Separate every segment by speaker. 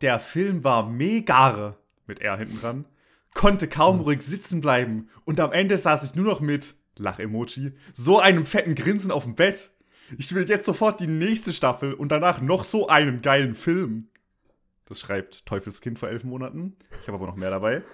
Speaker 1: Der Film war mega mit R hinten dran, konnte kaum ruhig sitzen bleiben und am Ende saß ich nur noch mit Lach-Emoji, so einem fetten Grinsen auf dem Bett. Ich will jetzt sofort die nächste Staffel und danach noch so einen geilen Film. Das schreibt Teufelskind vor elf Monaten. Ich habe aber noch mehr dabei.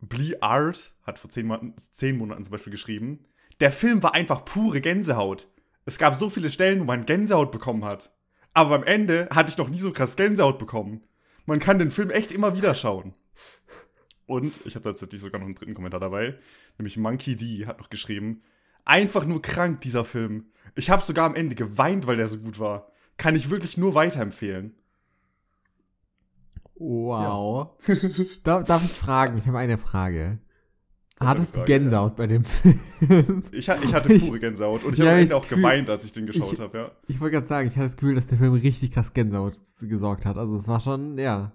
Speaker 1: Blee Art hat vor zehn Monaten, zehn Monaten zum Beispiel geschrieben. Der Film war einfach pure Gänsehaut. Es gab so viele Stellen, wo man Gänsehaut bekommen hat. Aber am Ende hatte ich noch nie so krass Gänsehaut bekommen. Man kann den Film echt immer wieder schauen. Und ich habe tatsächlich sogar noch einen dritten Kommentar dabei. Nämlich Monkey D hat noch geschrieben. Einfach nur krank, dieser Film. Ich habe sogar am Ende geweint, weil der so gut war. Kann ich wirklich nur weiterempfehlen.
Speaker 2: Wow. Ja. darf, darf ich fragen? Ich habe eine Frage. Hattest du Gänsehaut bei dem Film?
Speaker 1: Ich, ich hatte pure Gänsehaut und ich
Speaker 2: Ja,
Speaker 1: habe am Ende auch
Speaker 2: fühl-
Speaker 1: geweint, als ich den geschaut habe, ja.
Speaker 2: Ich wollte gerade sagen, ich hatte das Gefühl, dass der Film richtig krass Gänsehaut gesorgt hat. Also es war schon, ja.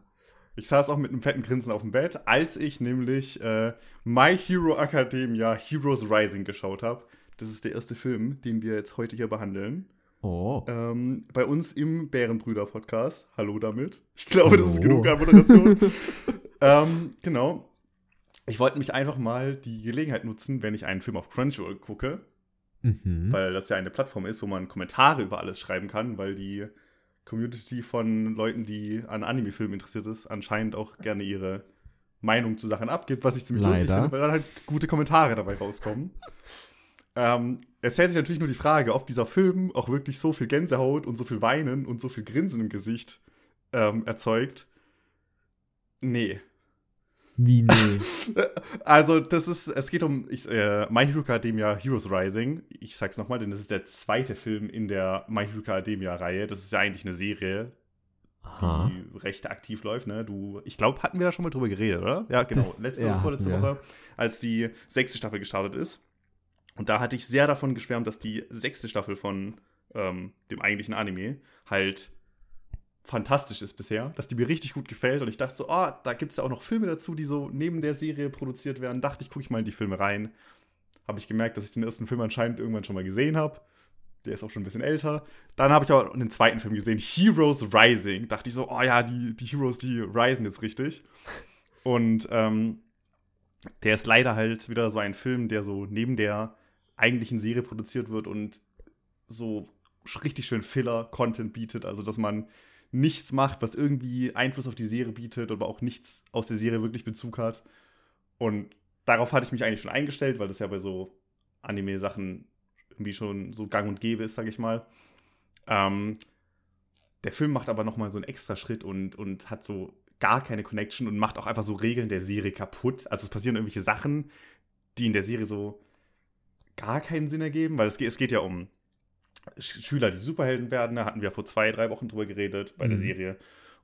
Speaker 1: Ich saß auch mit einem fetten Grinsen auf dem Bett, als ich nämlich äh, My Hero Academia Heroes Rising geschaut habe. Das ist der erste Film, den wir jetzt heute hier behandeln.
Speaker 2: Oh.
Speaker 1: Ähm, bei uns im Bärenbrüder-Podcast. Hallo damit. Ich glaube, das ist
Speaker 2: Hallo.
Speaker 1: genug an Moderation. ähm, genau. Ich wollte mich einfach mal die Gelegenheit nutzen, wenn ich einen Film auf Crunchyroll gucke,
Speaker 2: Mhm.
Speaker 1: weil das ja eine Plattform ist, wo man Kommentare über alles schreiben kann, weil die Community von Leuten, die an Anime-Filmen interessiert ist, anscheinend auch gerne ihre Meinung zu Sachen abgibt, was ich ziemlich lustig
Speaker 2: Leider.
Speaker 1: finde, weil dann halt gute Kommentare dabei rauskommen. ähm, es stellt sich natürlich nur die Frage, ob dieser Film auch wirklich so viel Gänsehaut und so viel Weinen und so viel Grinsen im Gesicht ähm, erzeugt. Nee.
Speaker 2: Wie nee.
Speaker 1: Also, das ist, es geht um ich, äh, My Hero Academia Heroes Rising. Ich sag's nochmal, denn das ist der zweite Film in der My Hero Academia-Reihe. Das ist ja eigentlich eine Serie,
Speaker 2: Aha.
Speaker 1: die recht aktiv läuft, ne? Du, ich glaube, hatten wir da schon mal drüber geredet, oder? Ja, genau.
Speaker 2: Das-
Speaker 1: Letzte
Speaker 2: ja,
Speaker 1: vorletzte
Speaker 2: wir.
Speaker 1: Woche, als die sechste Staffel gestartet ist. Und da hatte ich sehr davon geschwärmt, dass die sechste Staffel von ähm, dem eigentlichen Anime halt fantastisch ist bisher, dass die mir richtig gut gefällt und ich dachte so, oh, da gibt es ja auch noch Filme dazu, die so neben der Serie produziert werden. Dachte ich, gucke ich mal in die Filme rein. Habe ich gemerkt, dass ich den ersten Film anscheinend irgendwann schon mal gesehen habe. Der ist auch schon ein bisschen älter. Dann habe ich aber den zweiten Film gesehen, Heroes Rising. Dachte ich so, oh ja, die, die Heroes, die risen jetzt richtig. Und ähm, der ist leider halt wieder so ein Film, der so neben der eigentlichen Serie produziert wird und so richtig schön Filler-Content bietet. Also, dass man nichts macht, was irgendwie Einfluss auf die Serie bietet, aber auch nichts aus der Serie wirklich Bezug hat. Und darauf hatte ich mich eigentlich schon eingestellt, weil das ja bei so Anime-Sachen irgendwie schon so gang und gäbe ist, sag ich mal. Ähm, der Film macht aber noch mal so einen extra Schritt und, und hat so gar keine Connection und macht auch einfach so Regeln der Serie kaputt. Also es passieren irgendwelche Sachen, die in der Serie so gar keinen Sinn ergeben, weil es geht, es geht ja um Schüler, die Superhelden werden. Da hatten wir vor zwei, drei Wochen drüber geredet bei der
Speaker 2: Mhm.
Speaker 1: Serie.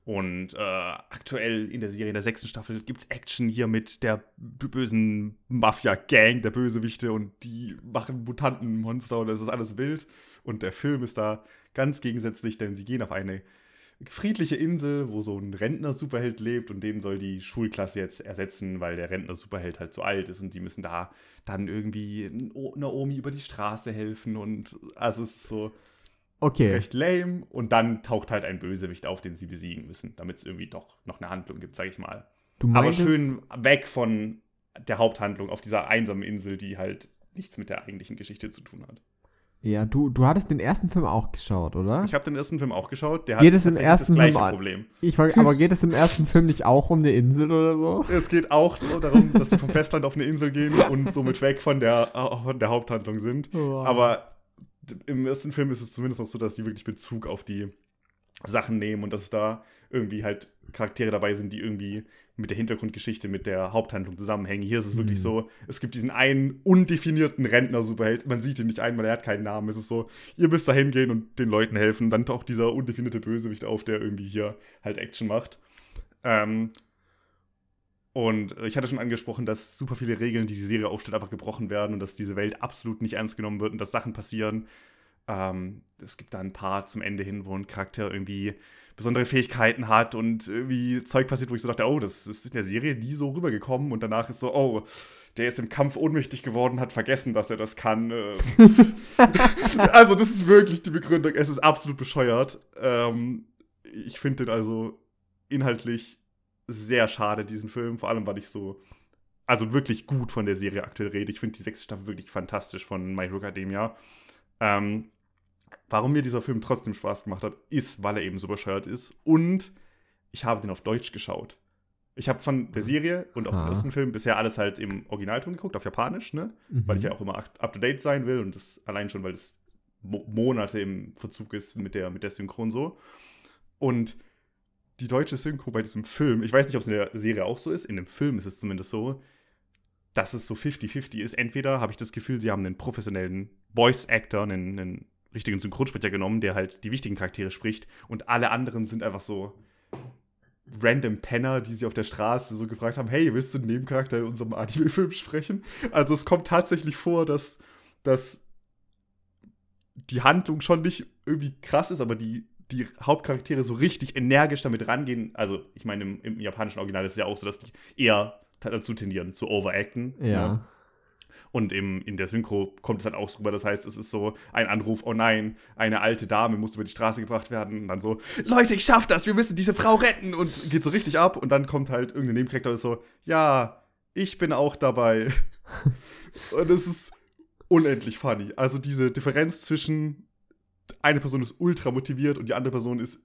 Speaker 1: Und äh, aktuell in der Serie, in der sechsten Staffel, gibt es Action hier mit der bösen Mafia-Gang, der Bösewichte und die machen Mutantenmonster und es ist alles wild. Und der Film ist da ganz gegensätzlich, denn sie gehen auf eine friedliche Insel, wo so ein Rentner-Superheld lebt und den soll die Schulklasse jetzt ersetzen, weil der Rentner-Superheld halt zu alt ist und die müssen da dann irgendwie n- O- einer Omi über die Straße helfen und also es ist so
Speaker 2: Okay.
Speaker 1: recht lame und dann taucht halt ein Bösewicht auf, den sie besiegen müssen, damit es irgendwie doch noch eine Handlung gibt, sag ich mal.
Speaker 2: Du
Speaker 1: Aber schön weg von der Haupthandlung auf dieser einsamen Insel, die halt nichts mit der eigentlichen Geschichte zu tun hat.
Speaker 2: Ja, du, du hattest den ersten Film auch geschaut, oder?
Speaker 1: Ich habe den ersten Film auch geschaut, der
Speaker 2: Geht
Speaker 1: hat
Speaker 2: es im ersten
Speaker 1: das gleiche
Speaker 2: Film?
Speaker 1: Problem.
Speaker 2: Ich wollt, aber geht es im ersten Film nicht auch um eine Insel oder so?
Speaker 1: Es geht auch darum, dass sie vom Festland auf eine Insel gehen und somit weg von der, äh, von der Haupthandlung sind.
Speaker 2: Wow.
Speaker 1: Aber im ersten Film ist es zumindest auch so, dass sie wirklich Bezug auf die Sachen nehmen und dass da irgendwie halt Charaktere dabei sind, die irgendwie mit der Hintergrundgeschichte, mit der Haupthandlung zusammenhängen. Hier ist es wirklich
Speaker 2: Mhm.
Speaker 1: so, es gibt diesen einen undefinierten Rentner-Superheld, man sieht ihn nicht einmal, er hat keinen Namen. Es ist so, ihr müsst da hingehen und den Leuten helfen. Dann taucht dieser undefinierte Bösewicht auf, der irgendwie hier halt Action macht. Ähm, und ich hatte schon angesprochen, dass super viele Regeln, die die Serie aufstellt, einfach gebrochen werden und dass diese Welt absolut nicht ernst genommen wird und dass Sachen passieren, Ähm, es gibt da ein paar zum Ende hin, wo ein Charakter irgendwie besondere Fähigkeiten hat und irgendwie Zeug passiert, wo ich so dachte, oh, das ist in der Serie nie so rübergekommen und danach ist so, oh, der ist im Kampf ohnmächtig geworden, hat vergessen, dass er das kann. Ähm. also, das ist wirklich die Begründung. Es ist absolut bescheuert. Ähm, ich finde den also inhaltlich sehr schade, diesen Film. Vor allem, weil ich so, also wirklich gut von der Serie aktuell rede. Ich finde die sechste Staffel wirklich fantastisch von My Hero Academia. Ähm, warum mir dieser Film trotzdem Spaß gemacht hat, ist, weil er eben so bescheuert ist. Und ich habe den auf Deutsch geschaut. Ich habe von der Serie und auch ah. dem ersten Film bisher alles halt im Originalton geguckt, auf Japanisch, ne? Mhm. Weil ich ja auch immer up to date sein will und das allein schon, weil es Mo Monate im Verzug ist mit der, mit der Synchron so. Und die deutsche Synchro bei diesem Film, ich weiß nicht, ob es in der Serie auch so ist, in dem Film ist es zumindest so, dass es so 50-50 ist. Entweder habe ich das Gefühl, sie haben einen professionellen Voice-Actor, einen, einen richtigen Synchronsprecher genommen, der halt die wichtigen Charaktere spricht und alle anderen sind einfach so random Penner, die sie auf der Straße so gefragt haben, hey, willst du einen Nebencharakter in unserem Anime-Film sprechen? Also es kommt tatsächlich vor, dass, dass die Handlung schon nicht irgendwie krass ist, aber die, die Hauptcharaktere so richtig energisch damit rangehen. Also ich meine, im, im japanischen Original ist es ja auch so, dass die eher dazu tendieren, zu overacten.
Speaker 2: Ja. Ne?
Speaker 1: Und im, in der Synchro kommt es halt auch rüber. Das heißt, es ist so ein Anruf, oh nein, eine alte Dame muss über die Straße gebracht werden. Und dann so, Leute, ich schaff das, wir müssen diese Frau retten. Und geht so richtig ab. Und dann kommt halt irgendein Nebencharakter und ist so, ja, ich bin auch dabei. und es ist unendlich funny. Also diese Differenz zwischen eine Person ist ultra motiviert und die andere Person ist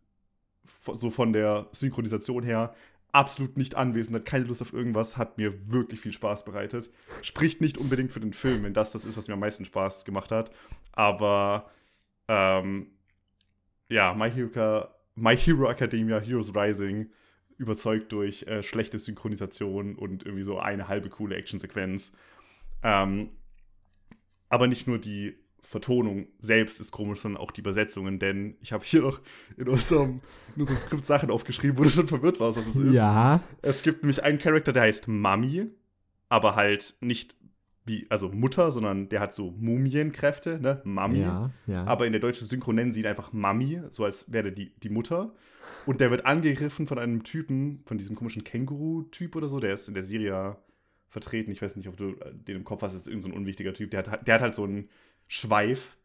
Speaker 1: so von der Synchronisation her absolut nicht anwesend, hat keine Lust auf irgendwas, hat mir wirklich viel Spaß bereitet. Spricht nicht unbedingt für den Film, wenn das das ist, was mir am meisten Spaß gemacht hat. Aber ähm, ja, My Hero, My Hero Academia, Heroes Rising überzeugt durch äh, schlechte Synchronisation und irgendwie so eine halbe coole Actionsequenz. Ähm, aber nicht nur die Vertonung selbst ist komisch, sondern auch die Übersetzungen, denn ich habe hier noch in unserem, in unserem Skript Sachen aufgeschrieben, wo du schon verwirrt warst, was es ist.
Speaker 2: Ja.
Speaker 1: Es gibt nämlich einen Charakter, der heißt Mami, aber halt nicht wie, also Mutter, sondern der hat so Mumienkräfte, ne? Mami.
Speaker 2: Ja, ja.
Speaker 1: Aber in der deutschen Synchro nennen sie ihn einfach Mami, so als wäre die, die Mutter. Und der wird angegriffen von einem Typen, von diesem komischen Känguru-Typ oder so, der ist in der Serie vertreten. Ich weiß nicht, ob du den im Kopf hast, das ist irgendein so ein unwichtiger Typ. Der hat, der hat halt so einen Schweif.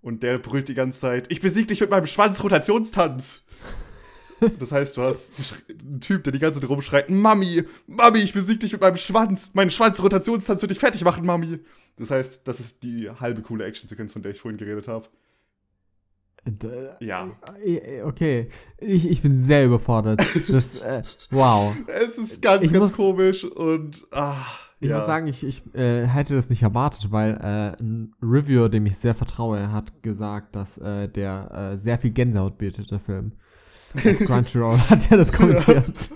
Speaker 1: Und der brüllt die ganze Zeit: Ich besieg dich mit meinem Schwanzrotationstanz. Das heißt, du hast einen Typ, der die ganze Zeit rumschreit: Mami, Mami, ich besieg dich mit meinem Schwanz. Meinen Schwanzrotationstanz wird dich fertig machen, Mami. Das heißt, das ist die halbe coole Actionsequenz, von der ich vorhin geredet habe.
Speaker 2: Äh, ja. Äh, okay, ich, ich bin sehr überfordert. Das, äh, wow.
Speaker 1: Es ist ganz, ich ganz komisch und. Ah.
Speaker 2: Ich ja. muss sagen, ich, ich äh, hätte das nicht erwartet, weil äh, ein Reviewer, dem ich sehr vertraue, hat gesagt, dass äh, der äh, sehr viel Gänsehaut bietet, der Film. Crunchyroll hat ja das kommentiert.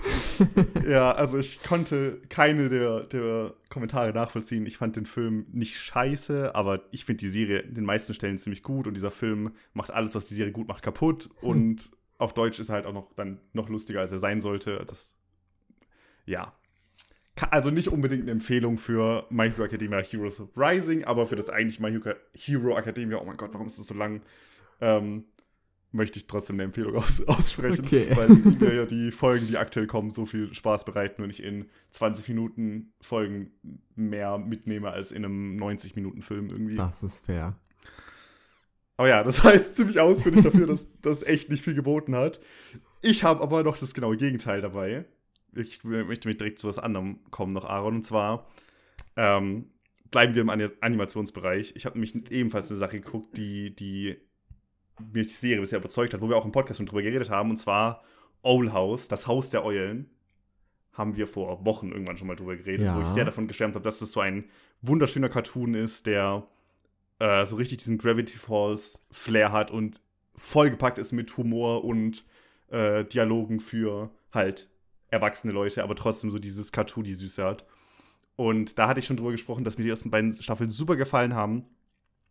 Speaker 1: Ja. ja, also ich konnte keine der, der Kommentare nachvollziehen. Ich fand den Film nicht scheiße, aber ich finde die Serie in den meisten Stellen ziemlich gut und dieser Film macht alles, was die Serie gut macht, kaputt. Hm. Und auf Deutsch ist er halt auch noch dann noch lustiger, als er sein sollte. Das, ja, also nicht unbedingt eine Empfehlung für My Hero Academia Heroes Rising, aber für das eigentlich My Hero Academia, oh mein Gott, warum ist das so lang? Ähm, möchte ich trotzdem eine Empfehlung aus, aussprechen, okay. weil mir ja die Folgen, die aktuell kommen, so viel Spaß bereiten und ich in 20 Minuten Folgen mehr mitnehme als in einem 90 Minuten Film irgendwie.
Speaker 2: Das ist fair.
Speaker 1: Aber ja, das heißt ziemlich ausführlich dafür, dass das echt nicht viel geboten hat. Ich habe aber noch das genaue Gegenteil dabei ich möchte mich direkt zu was anderem kommen noch, Aaron. Und zwar ähm, bleiben wir im Animationsbereich. Ich habe nämlich ebenfalls eine Sache geguckt, die, die mir die Serie bisher überzeugt hat, wo wir auch im Podcast schon drüber geredet haben. Und zwar Owl House, das Haus der Eulen. Haben wir vor Wochen irgendwann schon mal drüber geredet, ja. wo ich sehr davon geschwärmt habe, dass das so ein wunderschöner Cartoon ist, der äh, so richtig diesen Gravity Falls Flair hat und vollgepackt ist mit Humor und äh, Dialogen für halt erwachsene Leute, aber trotzdem so dieses Cartoon, die Süße hat. Und da hatte ich schon drüber gesprochen, dass mir die ersten beiden Staffeln super gefallen haben.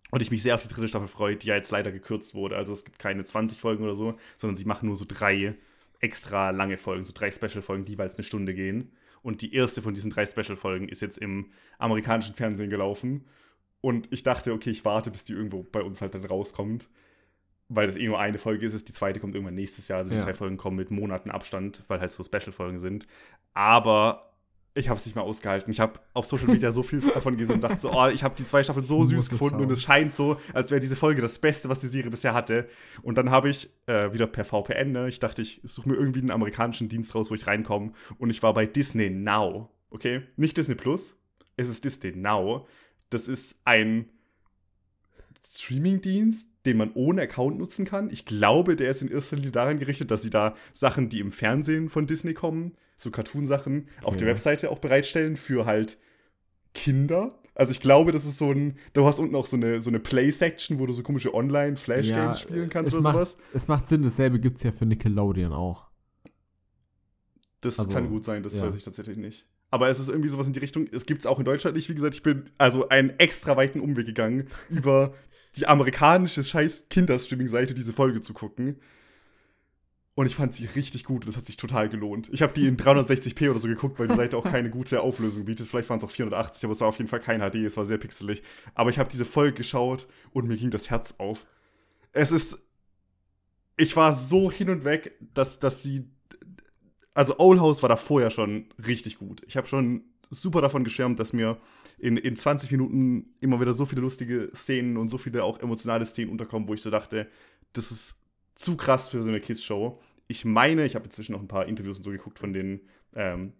Speaker 1: Und ich mich sehr auf die dritte Staffel freue, die ja jetzt leider gekürzt wurde. Also es gibt keine 20 Folgen oder so, sondern sie machen nur so drei extra lange Folgen, so drei Special-Folgen, die jeweils eine Stunde gehen. Und die erste von diesen drei Special-Folgen ist jetzt im amerikanischen Fernsehen gelaufen. Und ich dachte, okay, ich warte, bis die irgendwo bei uns halt dann rauskommt. Weil das eh nur eine Folge ist. Die zweite kommt irgendwann nächstes Jahr. Also die
Speaker 2: Ja.
Speaker 1: drei Folgen kommen mit Monaten Abstand, weil halt so Special-Folgen sind. Aber ich habe es nicht mehr ausgehalten. Ich habe auf Social Media so viel davon gesehen und dachte so, oh, ich habe die zwei Staffeln so süß gefunden und
Speaker 2: schauen.
Speaker 1: es scheint so, als wäre diese Folge das Beste, was die Serie bisher hatte. Und dann habe ich äh, wieder per VPN, ne, ich dachte, ich suche mir irgendwie einen amerikanischen Dienst raus, wo ich reinkomme. Und ich war bei Disney Now, okay? Nicht Disney Plus, es ist Disney Now. Das ist ein Streamingdienst, den man ohne Account nutzen kann. Ich glaube, der ist in erster Linie daran gerichtet, dass sie da Sachen, die im Fernsehen von Disney kommen, so Cartoon-Sachen, auf der
Speaker 2: Okay.
Speaker 1: Webseite auch bereitstellen für halt Kinder. Also ich glaube, das ist so ein, du hast unten auch so eine, so eine Play-Section, wo du so komische Online-Flash-Games spielen kannst oder
Speaker 2: macht,
Speaker 1: sowas.
Speaker 2: Es macht Sinn, dasselbe gibt es ja für Nickelodeon auch.
Speaker 1: Das
Speaker 2: Also,
Speaker 1: kann gut sein, das
Speaker 2: ja.
Speaker 1: weiß ich tatsächlich nicht. Aber es ist irgendwie sowas in die Richtung, es gibt es auch in Deutschland nicht. Wie gesagt, ich bin also einen extra weiten Umweg gegangen, über die amerikanische scheiß Kinderstreaming-Seite diese Folge zu gucken. Und ich fand sie richtig gut und das hat sich total gelohnt. Ich habe die in 360p oder so geguckt, weil die Seite auch keine gute Auflösung bietet. Vielleicht waren es auch 480, aber es war auf jeden Fall kein HD, es war sehr pixelig. Aber ich habe diese Folge geschaut und mir ging das Herz auf. Es ist. Ich war so hin und weg, dass, dass sie also Owl House war da vorher schon richtig gut. Ich habe schon super davon geschwärmt, dass mir in, in 20 Minuten immer wieder so viele lustige Szenen und so viele auch emotionale Szenen unterkommen, wo ich so dachte, das ist zu krass für so eine Kids-Show. Ich meine, ich habe inzwischen noch ein paar Interviews und so geguckt von den ähm,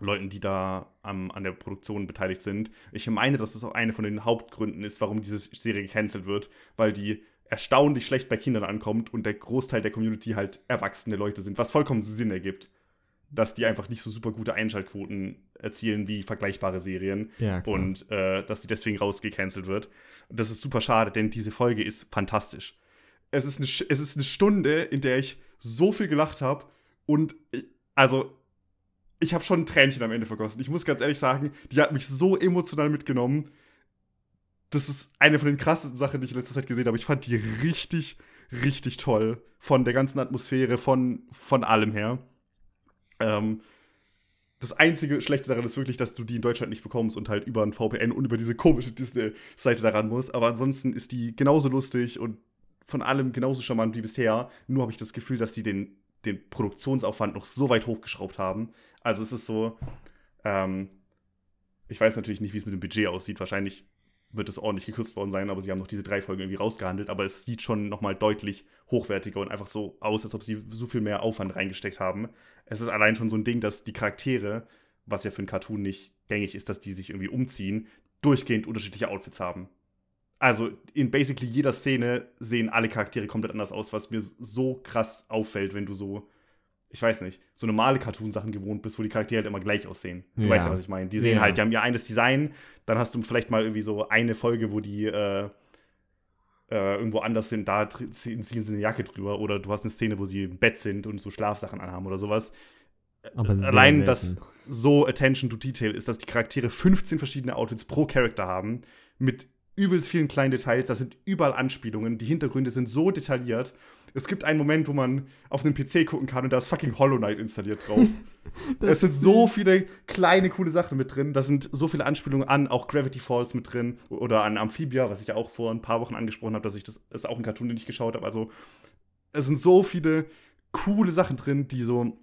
Speaker 1: Leuten, die da am, an der Produktion beteiligt sind. Ich meine, dass das auch eine von den Hauptgründen ist, warum diese Serie gecancelt wird, weil die erstaunlich schlecht bei Kindern ankommt und der Großteil der Community halt erwachsene Leute sind, was vollkommen Sinn ergibt, dass die einfach nicht so super gute Einschaltquoten erzielen wie vergleichbare Serien
Speaker 2: Ja,
Speaker 1: und äh, dass die deswegen rausgecancelt wird. Und das ist super schade, denn diese Folge ist fantastisch. Es ist eine, es ist eine Stunde, in der ich so viel gelacht habe und ich, also ich habe schon ein Tränchen am Ende vergossen. Ich muss ganz ehrlich sagen, die hat mich so emotional mitgenommen. Das ist eine von den krassesten Sachen, die ich in letzter Zeit gesehen habe. Ich fand die richtig, richtig toll. Von der ganzen Atmosphäre, von, von allem her. Ähm, das einzige Schlechte daran ist wirklich, dass du die in Deutschland nicht bekommst und halt über ein VPN und über diese komische Disney-Seite daran musst. Aber ansonsten ist die genauso lustig und von allem genauso charmant wie bisher. Nur habe ich das Gefühl, dass sie den, den Produktionsaufwand noch so weit hochgeschraubt haben. Also es ist so, ähm, ich weiß natürlich nicht, wie es mit dem Budget aussieht. Wahrscheinlich wird es ordentlich gekürzt worden sein, aber sie haben noch diese drei Folgen irgendwie rausgehandelt. Aber es sieht schon nochmal deutlich hochwertiger und einfach so aus, als ob sie so viel mehr Aufwand reingesteckt haben. Es ist allein schon so ein Ding, dass die Charaktere, was ja für einen Cartoon nicht gängig ist, dass die sich irgendwie umziehen, durchgehend unterschiedliche Outfits haben. Also in basically jeder Szene sehen alle Charaktere komplett anders aus, was mir so krass auffällt, wenn du so, ich weiß nicht, so normale Cartoon-Sachen gewohnt bist, wo die Charaktere halt immer gleich aussehen. Du
Speaker 2: Ja.
Speaker 1: weißt ja, was ich meine. Die sehen
Speaker 2: Ja.
Speaker 1: halt, die haben ja eines Design, dann hast du vielleicht mal irgendwie so eine Folge, wo die äh, äh, irgendwo anders sind, da ziehen sie eine Jacke drüber oder du hast eine Szene, wo sie im Bett sind und so Schlafsachen anhaben oder sowas.
Speaker 2: Aber
Speaker 1: Allein das
Speaker 2: selten.
Speaker 1: so Attention to Detail ist, dass die Charaktere 15 verschiedene Outfits pro Charakter haben, mit übelst vielen kleinen Details. Da sind überall Anspielungen. Die Hintergründe sind so detailliert. Es gibt einen Moment, wo man auf einem PC gucken kann und da ist fucking Hollow Knight installiert drauf. es sind so viele kleine, coole Sachen mit drin. Da sind so viele Anspielungen an, auch Gravity Falls mit drin oder an Amphibia, was ich ja auch vor ein paar Wochen angesprochen habe, dass ich das ist auch ein Cartoon, den ich geschaut habe. Also es sind so viele coole Sachen drin, die so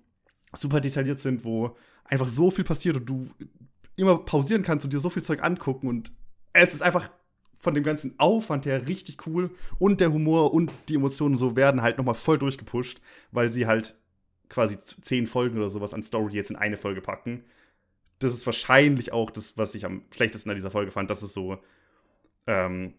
Speaker 1: super detailliert sind, wo einfach so viel passiert und du immer pausieren kannst und dir so viel Zeug angucken und es ist einfach von dem ganzen Aufwand her richtig cool und der Humor und die Emotionen so werden halt nochmal voll durchgepusht, weil sie halt quasi zehn Folgen oder sowas an Story jetzt in eine Folge packen. Das ist wahrscheinlich auch das, was ich am schlechtesten an dieser Folge fand, dass es so, ähm,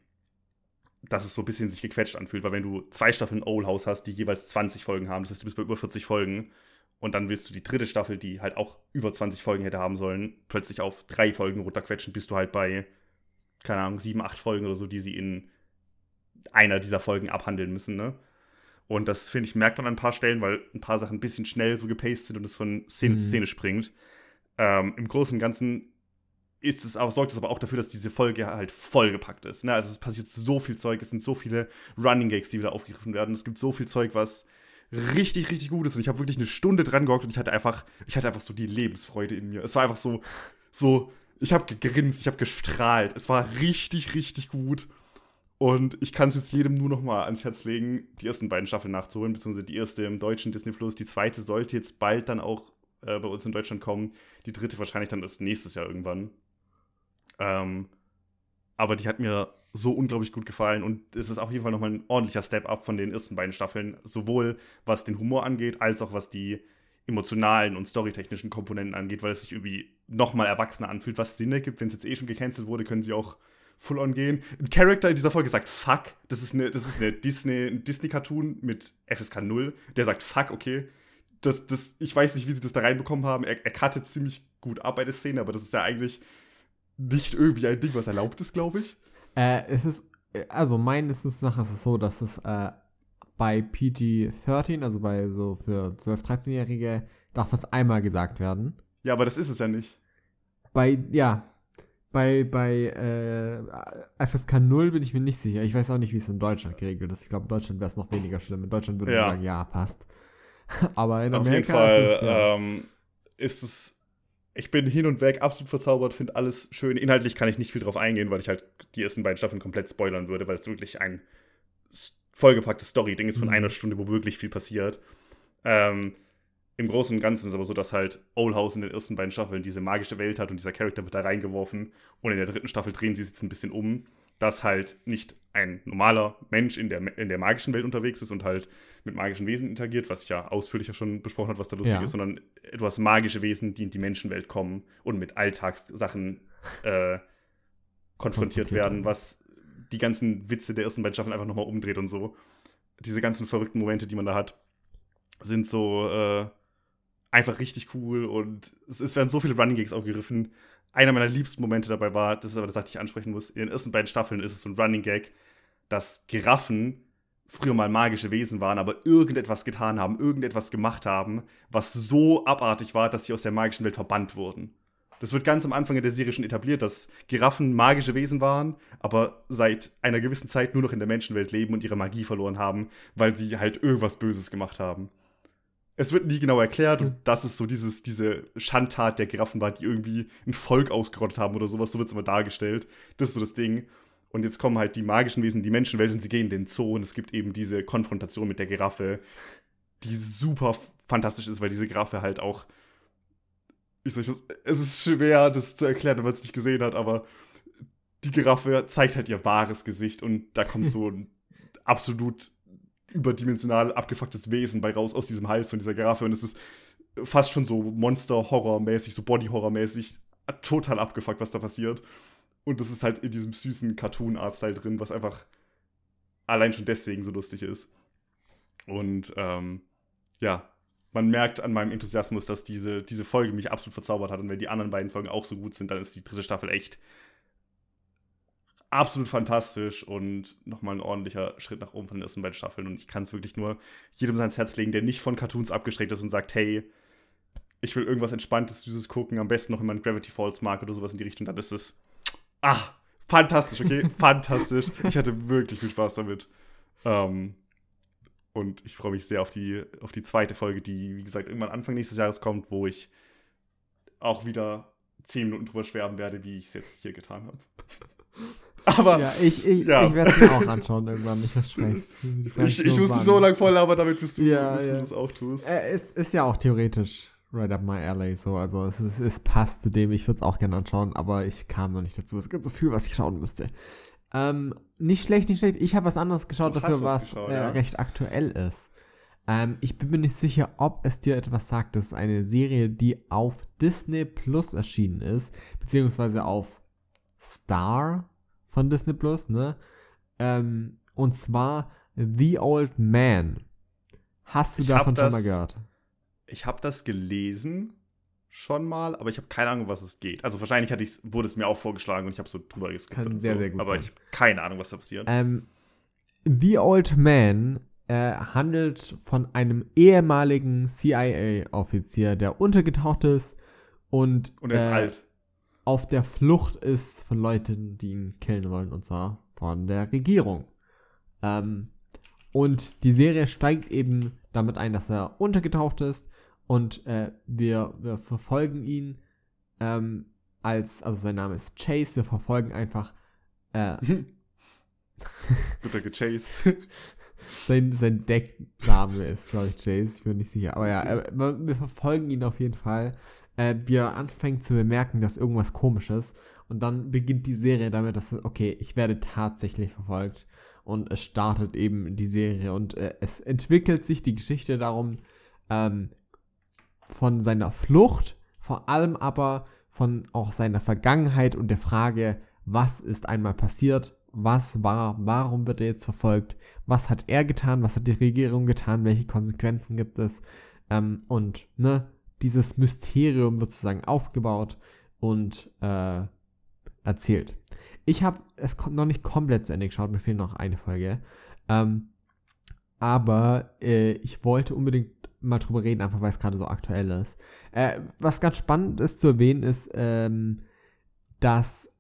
Speaker 1: dass es so ein bisschen sich gequetscht anfühlt, weil wenn du zwei Staffeln Owl House hast, die jeweils 20 Folgen haben, das heißt, du bist bei über 40 Folgen und dann willst du die dritte Staffel, die halt auch über 20 Folgen hätte haben sollen, plötzlich auf drei Folgen runterquetschen, bist du halt bei, keine Ahnung, sieben, acht Folgen oder so, die sie in einer dieser Folgen abhandeln müssen, ne? Und das, finde ich, merkt man an ein paar Stellen, weil ein paar Sachen ein bisschen schnell so gepaced sind und es von Szene zu
Speaker 2: Mhm.
Speaker 1: Szene springt. Ähm, Im Großen und Ganzen ist es aber, sorgt es aber auch dafür, dass diese Folge halt vollgepackt ist. Ne? Also es passiert so viel Zeug, es sind so viele Running Gags, die wieder aufgegriffen werden. Es gibt so viel Zeug, was richtig, richtig gut ist. Und ich habe wirklich eine Stunde dran gehockt und ich hatte einfach, ich hatte einfach so die Lebensfreude in mir. Es war einfach so, so, Ich habe gegrinst, ich habe gestrahlt. Es war richtig, richtig gut. Und ich kann es jetzt jedem nur noch mal ans Herz legen, die ersten beiden Staffeln nachzuholen, beziehungsweise die erste im deutschen Disney Plus. Die zweite sollte jetzt bald dann auch äh, bei uns in Deutschland kommen. Die dritte wahrscheinlich dann erst nächstes Jahr irgendwann. Ähm, aber die hat mir so unglaublich gut gefallen und es ist auf jeden Fall nochmal ein ordentlicher Step-up von den ersten beiden Staffeln, sowohl was den Humor angeht, als auch was die emotionalen und storytechnischen Komponenten angeht, weil es sich irgendwie nochmal erwachsener anfühlt, was Sinn ergibt. Wenn es jetzt eh schon gecancelt wurde, können sie auch full on gehen. Ein Charakter in dieser Folge sagt Fuck. Das ist eine, das ist eine Disney, ein Disney-Cartoon mit FSK 0. Der sagt Fuck, okay. Das, das, ich weiß nicht, wie sie das da reinbekommen haben. Er, er cuttet ziemlich gut ab bei der Szene, aber das ist ja eigentlich nicht irgendwie ein Ding, was erlaubt ist, glaube ich.
Speaker 2: Äh, es ist, also meines Wissens nach ist es so, dass es äh, bei PG-13, also bei so für 12-, 13-Jährige, darf es einmal gesagt werden.
Speaker 1: Ja, aber das ist es ja nicht.
Speaker 2: Bei, ja, bei, bei äh, FSK 0 bin ich mir nicht sicher. Ich weiß auch nicht, wie es in Deutschland geregelt ist. Ich glaube, in Deutschland wäre es noch weniger schlimm. In Deutschland würde
Speaker 1: Ja.
Speaker 2: man sagen, ja, passt. Aber in
Speaker 1: Auf
Speaker 2: Amerika
Speaker 1: jeden Fall
Speaker 2: ist es, ja,
Speaker 1: ähm, ist es. Ich bin hin und weg absolut verzaubert, finde alles schön. Inhaltlich kann ich nicht viel drauf eingehen, weil ich halt die ersten beiden Staffeln komplett spoilern würde, weil es wirklich ein vollgepacktes Story-Ding ist von
Speaker 2: Mhm.
Speaker 1: einer Stunde, wo wirklich viel passiert. Ähm, Im Großen und Ganzen ist es aber so, dass halt Old House in den ersten beiden Staffeln diese magische Welt hat und dieser Charakter wird da reingeworfen. Und in der dritten Staffel drehen sie es jetzt ein bisschen um, dass halt nicht ein normaler Mensch in der, in der magischen Welt unterwegs ist und halt mit magischen Wesen interagiert, was ich ja ausführlicher schon besprochen hat, was da lustig
Speaker 2: Ja.
Speaker 1: ist, sondern hast magische Wesen, die in die Menschenwelt kommen und mit Alltagssachen äh, konfrontiert werden. was die ganzen Witze der ersten beiden Staffeln einfach nochmal umdreht und so. Diese ganzen verrückten Momente, die man da hat, sind so äh, einfach richtig cool und es, es werden so viele Running Gags aufgegriffen. Einer meiner liebsten Momente dabei war, das ist aber das, was ich ansprechen muss, in den ersten beiden Staffeln ist es so ein Running Gag, dass Giraffen früher mal magische Wesen waren, aber irgendetwas getan haben, irgendetwas gemacht haben, was so abartig war, dass sie aus der magischen Welt verbannt wurden. Das wird ganz am Anfang der Serie schon etabliert, dass Giraffen magische Wesen waren, aber seit einer gewissen Zeit nur noch in der Menschenwelt leben und ihre Magie verloren haben, weil sie halt irgendwas Böses gemacht haben. Es wird nie genau erklärt und
Speaker 2: Mhm.
Speaker 1: das ist so dieses, diese Schandtat der Giraffen war, die irgendwie ein Volk ausgerottet haben oder sowas, so wird es immer dargestellt. Das ist so das Ding. Und jetzt kommen halt die magischen Wesen die Menschenwelt und sie gehen in den Zoo und es gibt eben diese Konfrontation mit der Giraffe, die super fantastisch ist, weil diese Giraffe halt auch. Ich das? Es ist schwer, das zu erklären, wenn man es nicht gesehen hat, aber die Giraffe zeigt halt ihr wahres Gesicht und da kommt so ein absolut überdimensional abgefucktes Wesen bei raus aus diesem Hals von dieser Giraffe und es ist fast schon so Monster-Horror-mäßig, so Body-Horror-mäßig, total abgefuckt, was da passiert. Und das ist halt in diesem süßen Cartoon-Art-Style drin, was einfach allein schon deswegen so lustig ist. Und ähm, ja, man merkt an meinem Enthusiasmus, dass diese, diese Folge mich absolut verzaubert hat. Und wenn die anderen beiden Folgen auch so gut sind, dann ist die dritte Staffel echt absolut fantastisch und nochmal ein ordentlicher Schritt nach oben von den ersten beiden Staffeln. Und ich kann es wirklich nur jedem ans Herz legen, der nicht von Cartoons abgeschreckt ist und sagt, hey, ich will irgendwas Entspanntes, Süßes gucken, am besten noch immer ein Gravity Falls mag oder sowas in die Richtung, dann ist es, ah, fantastisch, okay? fantastisch. Ich hatte wirklich viel Spaß damit. Ähm, und ich freue mich sehr auf die, auf die zweite Folge, die, wie gesagt, irgendwann Anfang nächstes Jahres kommt, wo ich auch wieder zehn Minuten drüber schwärmen werde, wie ich es jetzt hier getan habe. Aber
Speaker 2: Ja, ich, ich,
Speaker 1: Ja.
Speaker 2: ich werde es mir auch anschauen irgendwann, ich verspreche es.
Speaker 1: ich, ich muss dich so lange voll labern, damit bis du,
Speaker 2: Ja,
Speaker 1: bis
Speaker 2: ja.
Speaker 1: du das auch tust.
Speaker 2: Äh, es ist ja auch theoretisch right up my alley, so. Also es, ist, es passt zu dem, ich würde es auch gerne anschauen, aber ich kam noch nicht dazu. Es gibt so viel, was ich schauen müsste. Ähm, nicht schlecht, nicht schlecht. Ich habe was anderes geschaut
Speaker 1: Du
Speaker 2: dafür,
Speaker 1: was geschaut,
Speaker 2: äh,
Speaker 1: ja.
Speaker 2: recht aktuell ist. Ähm, ich bin mir nicht sicher, ob es dir etwas sagt. Das ist eine Serie, die auf Disney Plus erschienen ist, beziehungsweise auf Star von Disney Plus, ne? Ähm, und zwar The Old Man. Hast du
Speaker 1: Ich
Speaker 2: davon schon
Speaker 1: das-
Speaker 2: mal gehört?
Speaker 1: Ich habe das gelesen schon mal, aber ich habe keine Ahnung, was es geht. Also wahrscheinlich hatte ich's, wurde es mir auch vorgeschlagen und ich habe so drüber geskippt
Speaker 2: Kann sehr,
Speaker 1: so.
Speaker 2: sehr gut
Speaker 1: aber
Speaker 2: sein.
Speaker 1: ich habe keine Ahnung, was da passiert.
Speaker 2: Ähm, The Old Man äh, handelt von einem ehemaligen CIA-Offizier, der untergetaucht ist und,
Speaker 1: und er ist
Speaker 2: äh,
Speaker 1: alt.
Speaker 2: auf der Flucht ist von Leuten, die ihn killen wollen, und zwar von der Regierung. Ähm, und die Serie steigt eben damit ein, dass er untergetaucht ist und äh, wir, wir verfolgen ihn ähm, als, also sein Name ist Chase, wir verfolgen einfach äh,
Speaker 1: er gechased.
Speaker 2: sein, sein Deckname ist, glaube ich, Chase, ich bin nicht sicher. Aber ja, äh, wir verfolgen ihn auf jeden Fall. Äh, wir anfangen zu bemerken, dass irgendwas komisch ist. Und dann beginnt die Serie damit, dass, okay, ich werde tatsächlich verfolgt. Und es startet eben die Serie. Und äh, es entwickelt sich die Geschichte darum, ähm, von seiner Flucht, vor allem aber von auch seiner Vergangenheit und der Frage, was ist einmal passiert, was war, warum wird er jetzt verfolgt, was hat er getan, was hat die Regierung getan, welche Konsequenzen gibt es? Ähm, und ne, dieses Mysterium wird sozusagen aufgebaut und äh, erzählt. Ich habe es noch nicht komplett zu Ende geschaut, mir fehlt noch eine Folge. Ähm, aber äh, ich wollte unbedingt mal drüber reden, einfach weil es gerade so aktuell ist. Äh, was ganz spannend ist zu erwähnen, ist, ähm, dass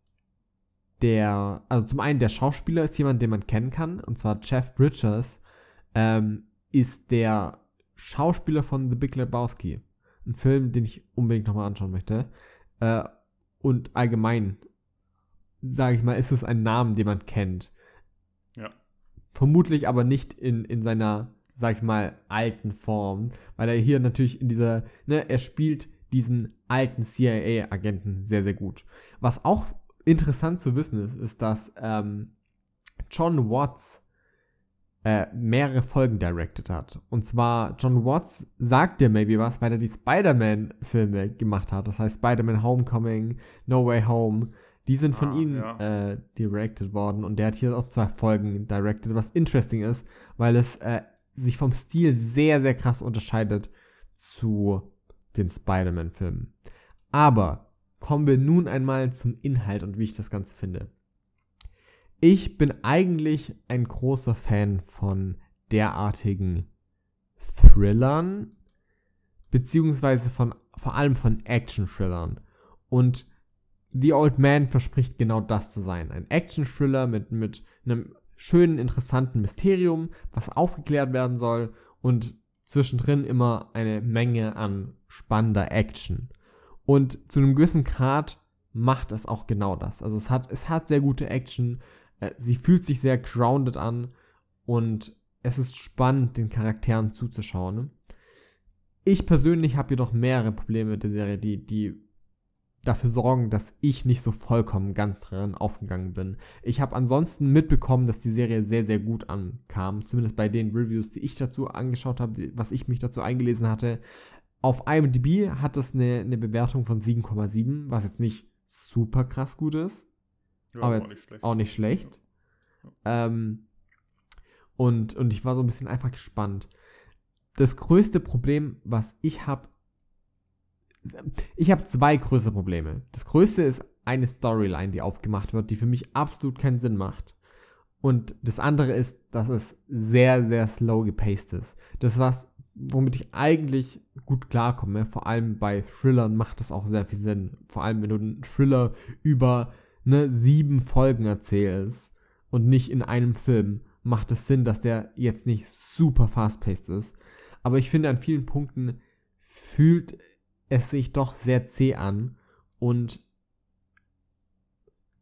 Speaker 2: der, also zum einen der Schauspieler ist jemand, den man kennen kann, und zwar Jeff Bridges, ähm, ist der Schauspieler von The Big Lebowski. Ein Film, den ich unbedingt nochmal anschauen möchte. Äh, und allgemein, sage ich mal, ist es ein Name, den man kennt.
Speaker 1: Ja.
Speaker 2: Vermutlich aber nicht in, in seiner, sag ich mal, alten Form, weil er hier natürlich in dieser, ne, er spielt diesen alten CIA-Agenten sehr, sehr gut. Was auch interessant zu wissen ist, ist, dass ähm, John Watts äh, mehrere Folgen directed hat. Und zwar, John Watts sagt dir maybe was, weil er die Spider-Man-Filme gemacht hat. Das heißt, Spider-Man Homecoming, No Way Home. Die sind von
Speaker 1: Ah,
Speaker 2: ihm
Speaker 1: ja.
Speaker 2: äh, directed worden und der hat hier auch zwei Folgen directed, was interesting ist, weil es äh, sich vom Stil sehr, sehr krass unterscheidet zu den Spider-Man-Filmen. Aber kommen wir nun einmal zum Inhalt und wie ich das Ganze finde. Ich bin eigentlich ein großer Fan von derartigen Thrillern, beziehungsweise von vor allem von Action-Thrillern. Und The Old Man verspricht genau das zu sein. Ein Action-Thriller mit, mit einem schönen, interessanten Mysterium, was aufgeklärt werden soll und zwischendrin immer eine Menge an spannender Action. Und zu einem gewissen Grad macht es auch genau das. Also es hat, es hat sehr gute Action, äh, sie fühlt sich sehr grounded an und es ist spannend, den Charakteren zuzuschauen. Ich persönlich habe jedoch mehrere Probleme mit der Serie, die, die dafür sorgen, dass ich nicht so vollkommen ganz dran aufgegangen bin. Ich habe ansonsten mitbekommen, dass die Serie sehr, sehr gut ankam. Zumindest bei den Reviews, die ich dazu angeschaut habe, was ich mich dazu eingelesen hatte. Auf IMDb hat es eine, eine Bewertung von 7,7, was jetzt nicht super krass gut ist
Speaker 1: Ja,
Speaker 2: aber
Speaker 1: auch
Speaker 2: jetzt
Speaker 1: nicht schlecht.
Speaker 2: auch nicht schlecht. Ähm, und, und ich war so ein bisschen einfach gespannt. Das größte Problem, was ich habe, ich habe zwei größere Probleme. Das größte ist eine Storyline, die aufgemacht wird, die für mich absolut keinen Sinn macht. Und das andere ist, dass es sehr, sehr slow gepaced ist. Das was, womit ich eigentlich gut klarkomme. Vor allem bei Thrillern macht das auch sehr viel Sinn. Vor allem, wenn du einen Thriller über ne, sieben Folgen erzählst und nicht in einem Film, macht es Sinn, dass der jetzt nicht super fast-paced ist. Aber ich finde, an vielen Punkten fühlt es sich doch sehr zäh an und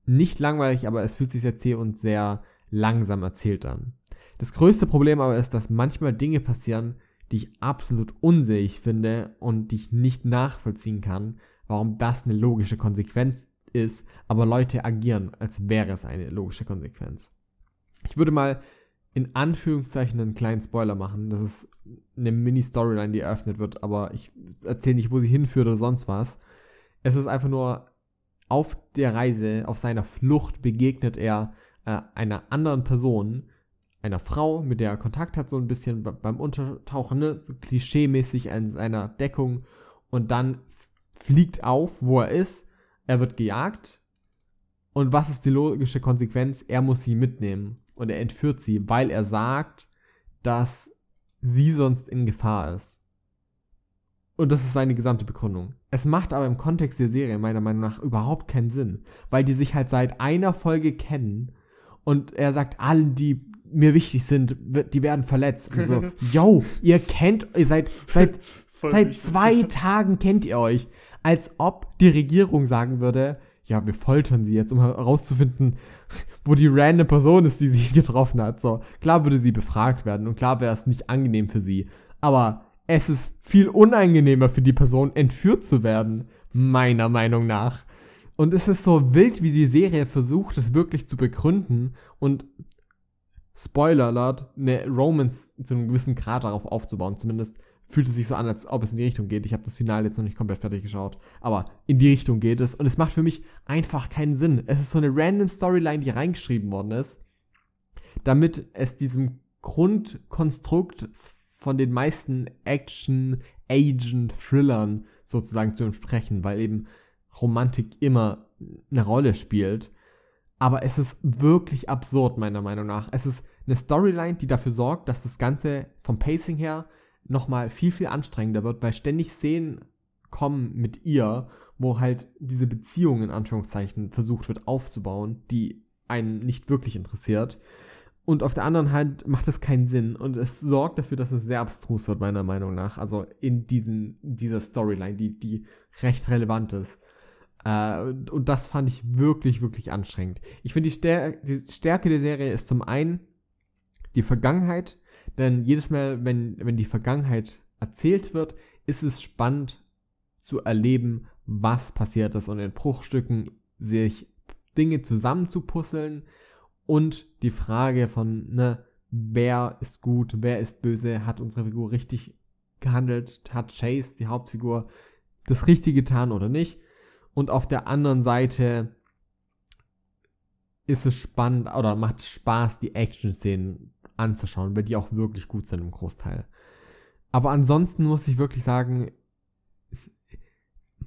Speaker 2: nicht langweilig, aber es fühlt sich sehr zäh und sehr langsam erzählt an. Das größte Problem aber ist, dass manchmal Dinge passieren, die ich absolut unsäglich finde und die ich nicht nachvollziehen kann, warum das eine logische Konsequenz ist, aber Leute agieren, als wäre es eine logische Konsequenz. Ich würde mal in Anführungszeichen einen kleinen Spoiler machen. Das ist eine Mini-Storyline, die eröffnet wird, aber ich erzähle nicht, wo sie hinführt oder sonst was. Es ist einfach nur auf der Reise, auf seiner Flucht begegnet er äh, einer anderen Person, einer Frau, mit der er Kontakt hat, so ein bisschen be- beim Untertauchen, ne? so klischeemäßig an seiner Deckung und dann fliegt auf, wo er ist, er wird gejagt und was ist die logische Konsequenz? Er muss sie mitnehmen und er entführt sie, weil er sagt, dass sie sonst in Gefahr ist. Und das ist seine gesamte Begründung. Es macht aber im Kontext der Serie meiner Meinung nach überhaupt keinen Sinn, weil die sich halt seit einer Folge kennen und er sagt, allen, die mir wichtig sind, die werden verletzt. Und so, yo, ihr kennt, ihr seid, seit, seit
Speaker 1: wichtig.
Speaker 2: zwei Tagen kennt ihr euch. als ob die Regierung sagen würde, ja, wir foltern sie jetzt, um herauszufinden, wo die random Person ist, die sie getroffen hat. So, klar würde sie befragt werden und klar wäre es nicht angenehm für sie. Aber es ist viel unangenehmer für die Person, entführt zu werden, meiner Meinung nach. Und es ist so wild, wie die Serie versucht, es wirklich zu begründen und Spoiler alert, eine Romance zu einem gewissen Grad darauf aufzubauen. Zumindest fühlt es sich so an, als ob es in die Richtung geht. Ich habe das Finale jetzt noch nicht komplett fertig geschaut, aber in die Richtung geht es. Und es macht für mich einfach keinen Sinn. Es ist so eine random Storyline, die reingeschrieben worden ist, damit es diesem Grundkonstrukt von den meisten Action-Agent-Thrillern sozusagen zu entsprechen, weil eben Romantik immer eine Rolle spielt. Aber es ist wirklich absurd, meiner Meinung nach. Es ist eine Storyline, die dafür sorgt, dass das Ganze vom Pacing her nochmal viel, viel anstrengender wird, weil ständig Szenen kommen mit ihr, wo halt diese Beziehung in Anführungszeichen versucht wird aufzubauen, die einen nicht wirklich interessiert. Und auf der anderen Hand macht es keinen Sinn und es sorgt dafür, dass es sehr abstrus wird, meiner Meinung nach. Also in diesen, dieser Storyline, die, die recht relevant ist. Äh, und das fand ich wirklich, wirklich anstrengend. Ich finde, die, Stär die Stärke der Serie ist zum einen die Vergangenheit, denn jedes Mal, wenn, wenn die Vergangenheit erzählt wird, ist es spannend zu erleben, was passiert ist und in Bruchstücken sich Dinge zusammenzupuzzeln und die Frage von, ne, wer ist gut, wer ist böse, hat unsere Figur richtig gehandelt, hat Chase, die Hauptfigur, das Richtige getan oder nicht. Und auf der anderen Seite ist es spannend oder macht Spaß, die Action-Szenen anzuschauen, weil die auch wirklich gut sind im Großteil. Aber ansonsten muss ich wirklich sagen,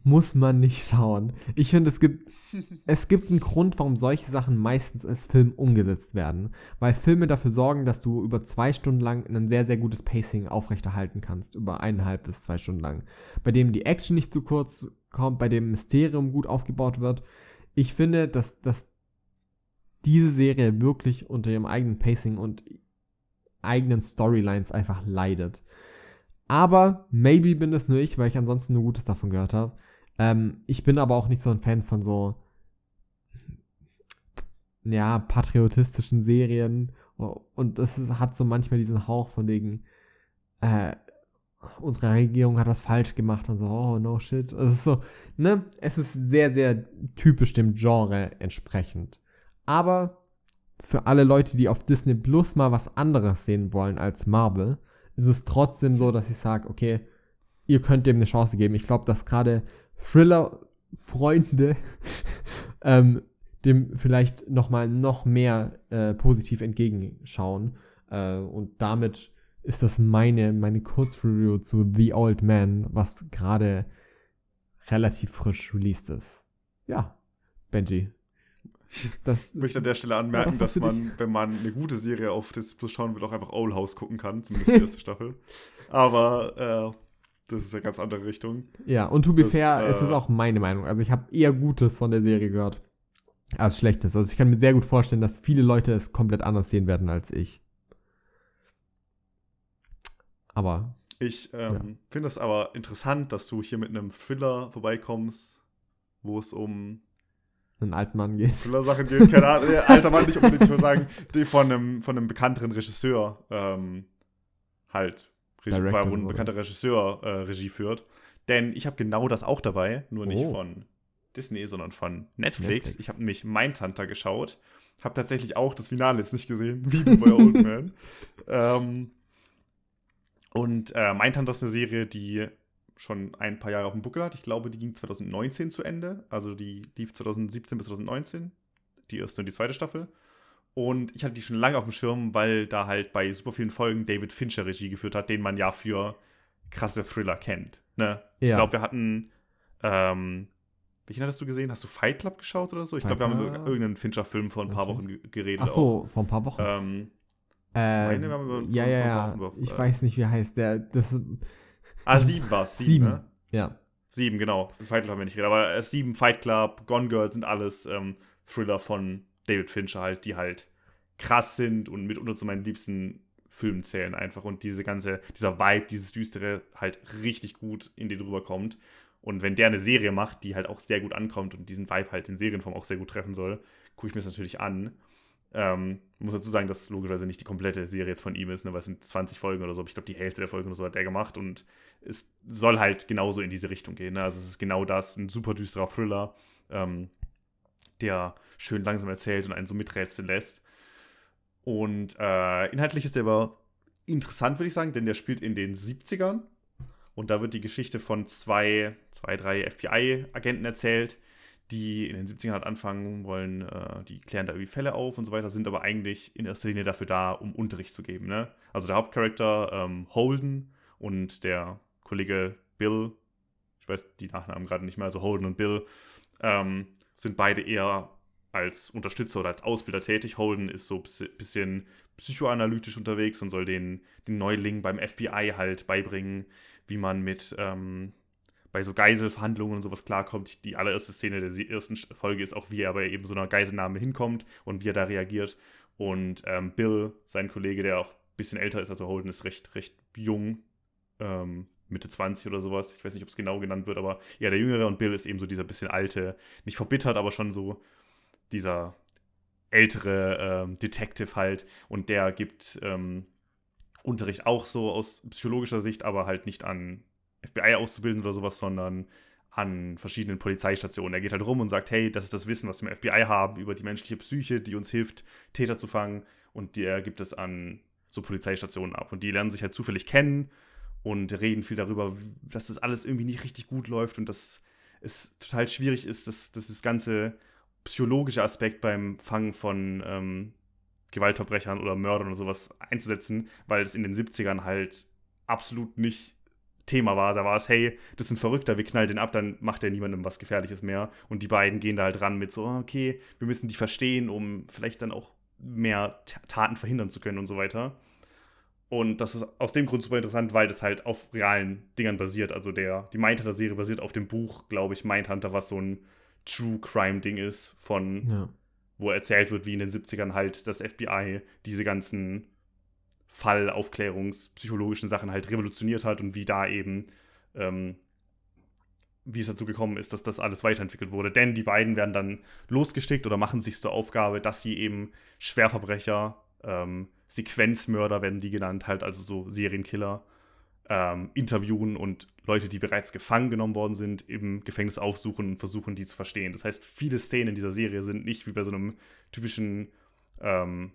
Speaker 2: muss man nicht schauen. Ich finde, es gibt, es gibt einen Grund, warum solche Sachen meistens als Film umgesetzt werden. Weil Filme dafür sorgen, dass du über zwei Stunden lang ein sehr, sehr gutes Pacing aufrechterhalten kannst. Über eineinhalb bis zwei Stunden lang. Bei dem die Action nicht zu kurz kommt, bei dem Mysterium gut aufgebaut wird. Ich finde, dass, dass diese Serie wirklich unter ihrem eigenen Pacing und eigenen Storylines einfach leidet. Aber maybe bin es nur ich, weil ich ansonsten nur Gutes davon gehört habe. Ähm, ich bin aber auch nicht so ein Fan von so ja, patriotistischen Serien. Und es hat so manchmal diesen Hauch von wegen, äh, unsere Regierung hat was falsch gemacht und so, oh no shit. Es ist so, ne? Es ist sehr, sehr typisch dem Genre entsprechend. Aber für alle Leute, die auf Disney Plus mal was anderes sehen wollen als Marvel, ist es trotzdem so, dass ich sage, okay, ihr könnt dem eine Chance geben. Ich glaube, dass gerade Thriller-Freunde ähm, dem vielleicht nochmal noch mehr äh, positiv entgegenschauen. Äh, und damit ist das meine, meine Kurzreview zu The Old Man, was gerade relativ frisch released ist. Ja, Benji.
Speaker 1: Das, ich möchte an der Stelle anmerken, dass man, wenn man eine gute Serie auf Disney Plus schauen will, auch einfach Owl House gucken kann, zumindest die erste Staffel. Aber äh, das ist eine ganz andere Richtung.
Speaker 2: Ja, und to be das, fair, äh, es ist auch meine Meinung. Also ich habe eher Gutes von der Serie gehört als Schlechtes. Also ich kann mir sehr gut vorstellen, dass viele Leute es komplett anders sehen werden als ich. Aber.
Speaker 1: Ich ähm, ja. finde es aber interessant, dass du hier mit einem Thriller vorbeikommst, wo es um
Speaker 2: einen alten Mann geht.
Speaker 1: Thriller-Sachen geht, keine Ahnung. alter Mann nicht unbedingt, ich würde sagen, die von einem, von einem bekannteren Regisseur ähm, halt, Regie, wo ein bekannter Regisseur äh, Regie führt. Denn ich habe genau das auch dabei, nur nicht oh. von Disney, sondern von Netflix. Netflix. Ich habe nämlich Mindhunter geschaut. Habe tatsächlich auch das Finale jetzt nicht gesehen, wie du bei Old Man. ähm, und äh, Mindhunter ist eine Serie, die schon ein paar Jahre auf dem Buckel hat. Ich glaube, die ging 2019 zu Ende. Also die lief 2017 bis 2019. Die erste und die zweite Staffel. Und ich hatte die schon lange auf dem Schirm, weil da halt bei super vielen Folgen David Fincher Regie geführt hat, den man ja für krasse Thriller kennt. Ne? Ja. Ich glaube, wir hatten. Ähm, welchen hattest du gesehen? Hast du Fight Club geschaut oder so? Ich glaube, wir haben über irgendeinen Fincher-Film vor ein paar okay. Wochen geredet.
Speaker 2: Ach so, auch. vor ein paar Wochen. Ähm, äh, meine, wir haben über, ja, ja, ja. Ich äh, weiß nicht, wie heißt. Der, das,
Speaker 1: ah, sieben war es. Sieben, sieben, ne?
Speaker 2: Ja.
Speaker 1: Sieben, genau. Fight Club haben wir nicht geredet. Aber äh, sieben, Fight Club, Gone Girl sind alles ähm, Thriller von David Fincher halt, die halt krass sind und mitunter zu meinen liebsten Filmen zählen einfach. Und diese ganze, dieser Vibe, dieses Düstere halt richtig gut in den rüberkommt. Und wenn der eine Serie macht, die halt auch sehr gut ankommt und diesen Vibe halt in Serienform auch sehr gut treffen soll, gucke ich mir das natürlich an. Ähm, muss dazu sagen, dass logischerweise nicht die komplette Serie jetzt von ihm ist, ne, weil es sind 20 Folgen oder so. Ich glaube, die Hälfte der Folgen oder so hat er gemacht und es soll halt genauso in diese Richtung gehen. Ne? Also es ist genau das, ein super düsterer Thriller, ähm, der schön langsam erzählt und einen so miträtseln lässt. Und äh, inhaltlich ist der aber interessant, würde ich sagen, denn der spielt in den 70ern. Und da wird die Geschichte von zwei, zwei drei FBI-Agenten erzählt, die in den 70ern halt anfangen wollen, äh, die klären da irgendwie Fälle auf und so weiter, sind aber eigentlich in erster Linie dafür da, um Unterricht zu geben. Ne? Also der Hauptcharakter ähm, Holden und der Kollege Bill, ich weiß die Nachnamen gerade nicht mehr, also Holden und Bill, ähm, sind beide eher als Unterstützer oder als Ausbilder tätig. Holden ist so ein bisschen psychoanalytisch unterwegs und soll den, den Neuling beim FBI halt beibringen, wie man mit ähm, bei so Geiselverhandlungen und sowas klarkommt. Die allererste Szene der ersten Folge ist auch, wie er bei eben so einer Geiselnahme hinkommt und wie er da reagiert. Und ähm, Bill, sein Kollege, der auch ein bisschen älter ist, also Holden ist recht, recht jung, ähm, Mitte 20 oder sowas. Ich weiß nicht, ob es genau genannt wird, aber ja, der Jüngere und Bill ist eben so dieser bisschen alte, nicht verbittert, aber schon so dieser ältere ähm, Detective halt. Und der gibt ähm, Unterricht auch so aus psychologischer Sicht, aber halt nicht an FBI auszubilden oder sowas, sondern an verschiedenen Polizeistationen. Er geht halt rum und sagt, hey, das ist das Wissen, was wir im FBI haben über die menschliche Psyche, die uns hilft, Täter zu fangen. Und der gibt es an so Polizeistationen ab. Und die lernen sich halt zufällig kennen und reden viel darüber, dass das alles irgendwie nicht richtig gut läuft und dass es total schwierig ist, dass, dass das ganze psychologische Aspekt beim Fangen von ähm, Gewaltverbrechern oder Mördern oder sowas einzusetzen, weil es in den 70ern halt absolut nicht Thema war. Da war es, hey, das ist ein Verrückter, wir knallen den ab, dann macht er niemandem was Gefährliches mehr. Und die beiden gehen da halt ran mit so, okay, wir müssen die verstehen, um vielleicht dann auch mehr Taten verhindern zu können und so weiter. Und das ist aus dem Grund super interessant, weil das halt auf realen Dingern basiert. Also der, die Mindhunter-Serie basiert auf dem Buch, glaube ich, Mindhunter, was so ein True Crime-Ding ist, von ja. wo erzählt wird, wie in den 70ern halt das FBI diese ganzen Fallaufklärungspsychologischen Sachen halt revolutioniert hat und wie da eben, ähm, wie es dazu gekommen ist, dass das alles weiterentwickelt wurde. Denn die beiden werden dann losgestickt oder machen sich zur Aufgabe, dass sie eben Schwerverbrecher, ähm, Sequenzmörder werden die genannt, halt also so Serienkiller, ähm, interviewen und Leute, die bereits gefangen genommen worden sind, im Gefängnis aufsuchen und versuchen, die zu verstehen. Das heißt, viele Szenen in dieser Serie sind nicht wie bei so einem typischen ähm,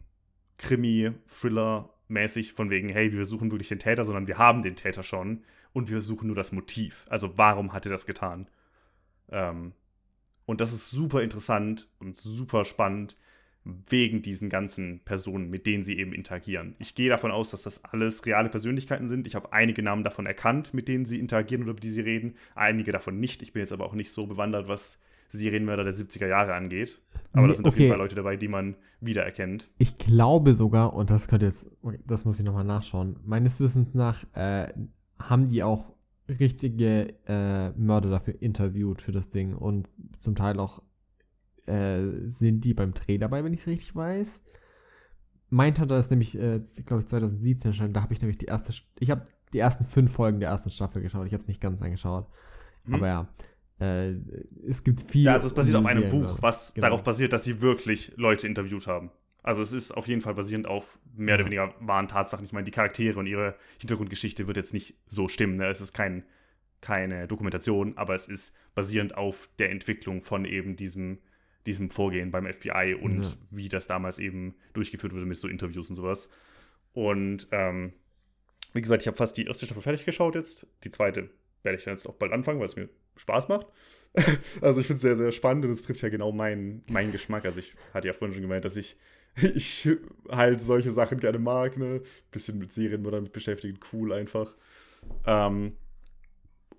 Speaker 1: Krimi, Thriller mäßig von wegen, hey, wir suchen wirklich den Täter, sondern wir haben den Täter schon und wir suchen nur das Motiv. Also warum hat er das getan? Ähm, und das ist super interessant und super spannend wegen diesen ganzen Personen, mit denen sie eben interagieren. Ich gehe davon aus, dass das alles reale Persönlichkeiten sind. Ich habe einige Namen davon erkannt, mit denen sie interagieren oder über die sie reden, einige davon nicht. Ich bin jetzt aber auch nicht so bewandert, was Serienmörder der 70er Jahre angeht. Aber da sind okay. auf jeden Fall Leute dabei, die man wiedererkennt.
Speaker 2: Ich glaube sogar, und das könnte jetzt, das muss ich nochmal nachschauen, meines Wissens nach äh, haben die auch richtige äh, Mörder dafür interviewt für das Ding und zum Teil auch äh, sind die beim Dreh dabei, wenn ich es richtig weiß. Mindhunter ist nämlich, äh, glaube ich, 2017 erscheinen. Da habe ich nämlich die erste, ich habe die ersten fünf Folgen der ersten Staffel geschaut. Ich habe es nicht ganz angeschaut. Hm. Aber ja, äh, es gibt viel.
Speaker 1: Ja, also es basiert auf einem Buch, was genau. darauf basiert, dass sie wirklich Leute interviewt haben. Also es ist auf jeden Fall basierend auf mehr oder weniger wahren Tatsachen. Ich meine, die Charaktere und ihre Hintergrundgeschichte wird jetzt nicht so stimmen. Ne? Es ist kein, keine Dokumentation, aber es ist basierend auf der Entwicklung von eben diesem, diesem Vorgehen beim FBI und ja. wie das damals eben durchgeführt wurde mit so Interviews und sowas. Und ähm, wie gesagt, ich habe fast die erste Staffel fertig geschaut jetzt. Die zweite werde ich dann jetzt auch bald anfangen, weil es mir Spaß macht. also ich finde es sehr, sehr spannend und es trifft ja genau meinen, meinen Geschmack. Also ich hatte ja vorhin schon gemeint, dass ich, ich halt solche Sachen gerne mag, ne? Bisschen mit Serien oder mit beschäftigen, cool einfach. Ähm,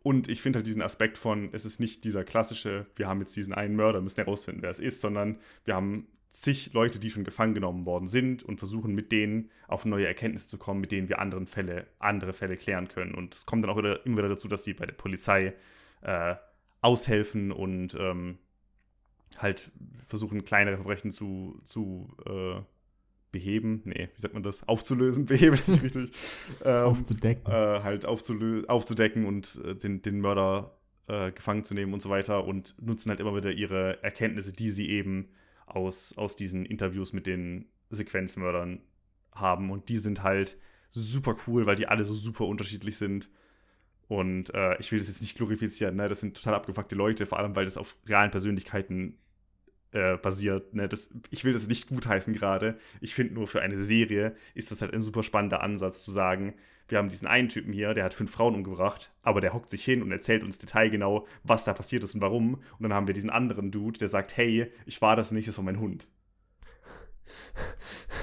Speaker 1: und ich finde halt diesen Aspekt von, es ist nicht dieser klassische, wir haben jetzt diesen einen Mörder, müssen herausfinden, wer es ist, sondern wir haben zig Leute, die schon gefangen genommen worden sind und versuchen mit denen auf neue Erkenntnisse zu kommen, mit denen wir anderen Fälle, andere Fälle klären können. Und es kommt dann auch wieder, immer wieder dazu, dass sie bei der Polizei äh, aushelfen und ähm, halt versuchen, kleinere Verbrechen zu, zu äh, beheben. Nee, wie sagt man das? Aufzulösen. Beheben ist nicht richtig.
Speaker 2: Ähm, aufzudecken.
Speaker 1: Äh, halt aufzudecken und äh, den, den Mörder äh, gefangen zu nehmen und so weiter und nutzen halt immer wieder ihre Erkenntnisse, die sie eben aus, aus diesen Interviews mit den Sequenzmördern haben. Und die sind halt super cool, weil die alle so super unterschiedlich sind. Und äh, ich will das jetzt nicht glorifizieren, ne? Das sind total abgefuckte Leute, vor allem weil das auf realen Persönlichkeiten äh, basiert. Ne? Das, ich will das nicht gutheißen gerade. Ich finde nur für eine Serie ist das halt ein super spannender Ansatz zu sagen, wir haben diesen einen Typen hier, der hat fünf Frauen umgebracht, aber der hockt sich hin und erzählt uns detailgenau, was da passiert ist und warum. Und dann haben wir diesen anderen Dude, der sagt, hey, ich war das nicht, das war mein Hund.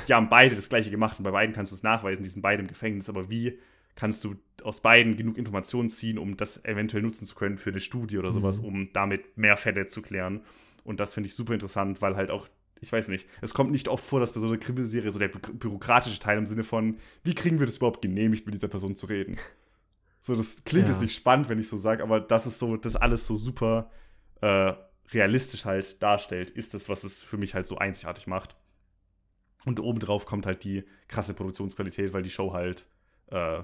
Speaker 1: Die haben beide das gleiche gemacht und bei beiden kannst du es nachweisen, die sind beide im Gefängnis, aber wie kannst du aus beiden genug Informationen ziehen, um das eventuell nutzen zu können für eine Studie oder sowas, mhm. um damit mehr Fälle zu klären. Und das finde ich super interessant, weil halt auch, ich weiß nicht, es kommt nicht oft vor, dass bei so einer Krimiserie so der bü bürokratische Teil im Sinne von, wie kriegen wir das überhaupt genehmigt, mit dieser Person zu reden? So, das klingt ja. jetzt nicht spannend, wenn ich so sage, aber das ist so, das alles so super äh, realistisch halt darstellt, ist das, was es für mich halt so einzigartig macht. Und obendrauf kommt halt die krasse Produktionsqualität, weil die Show halt äh,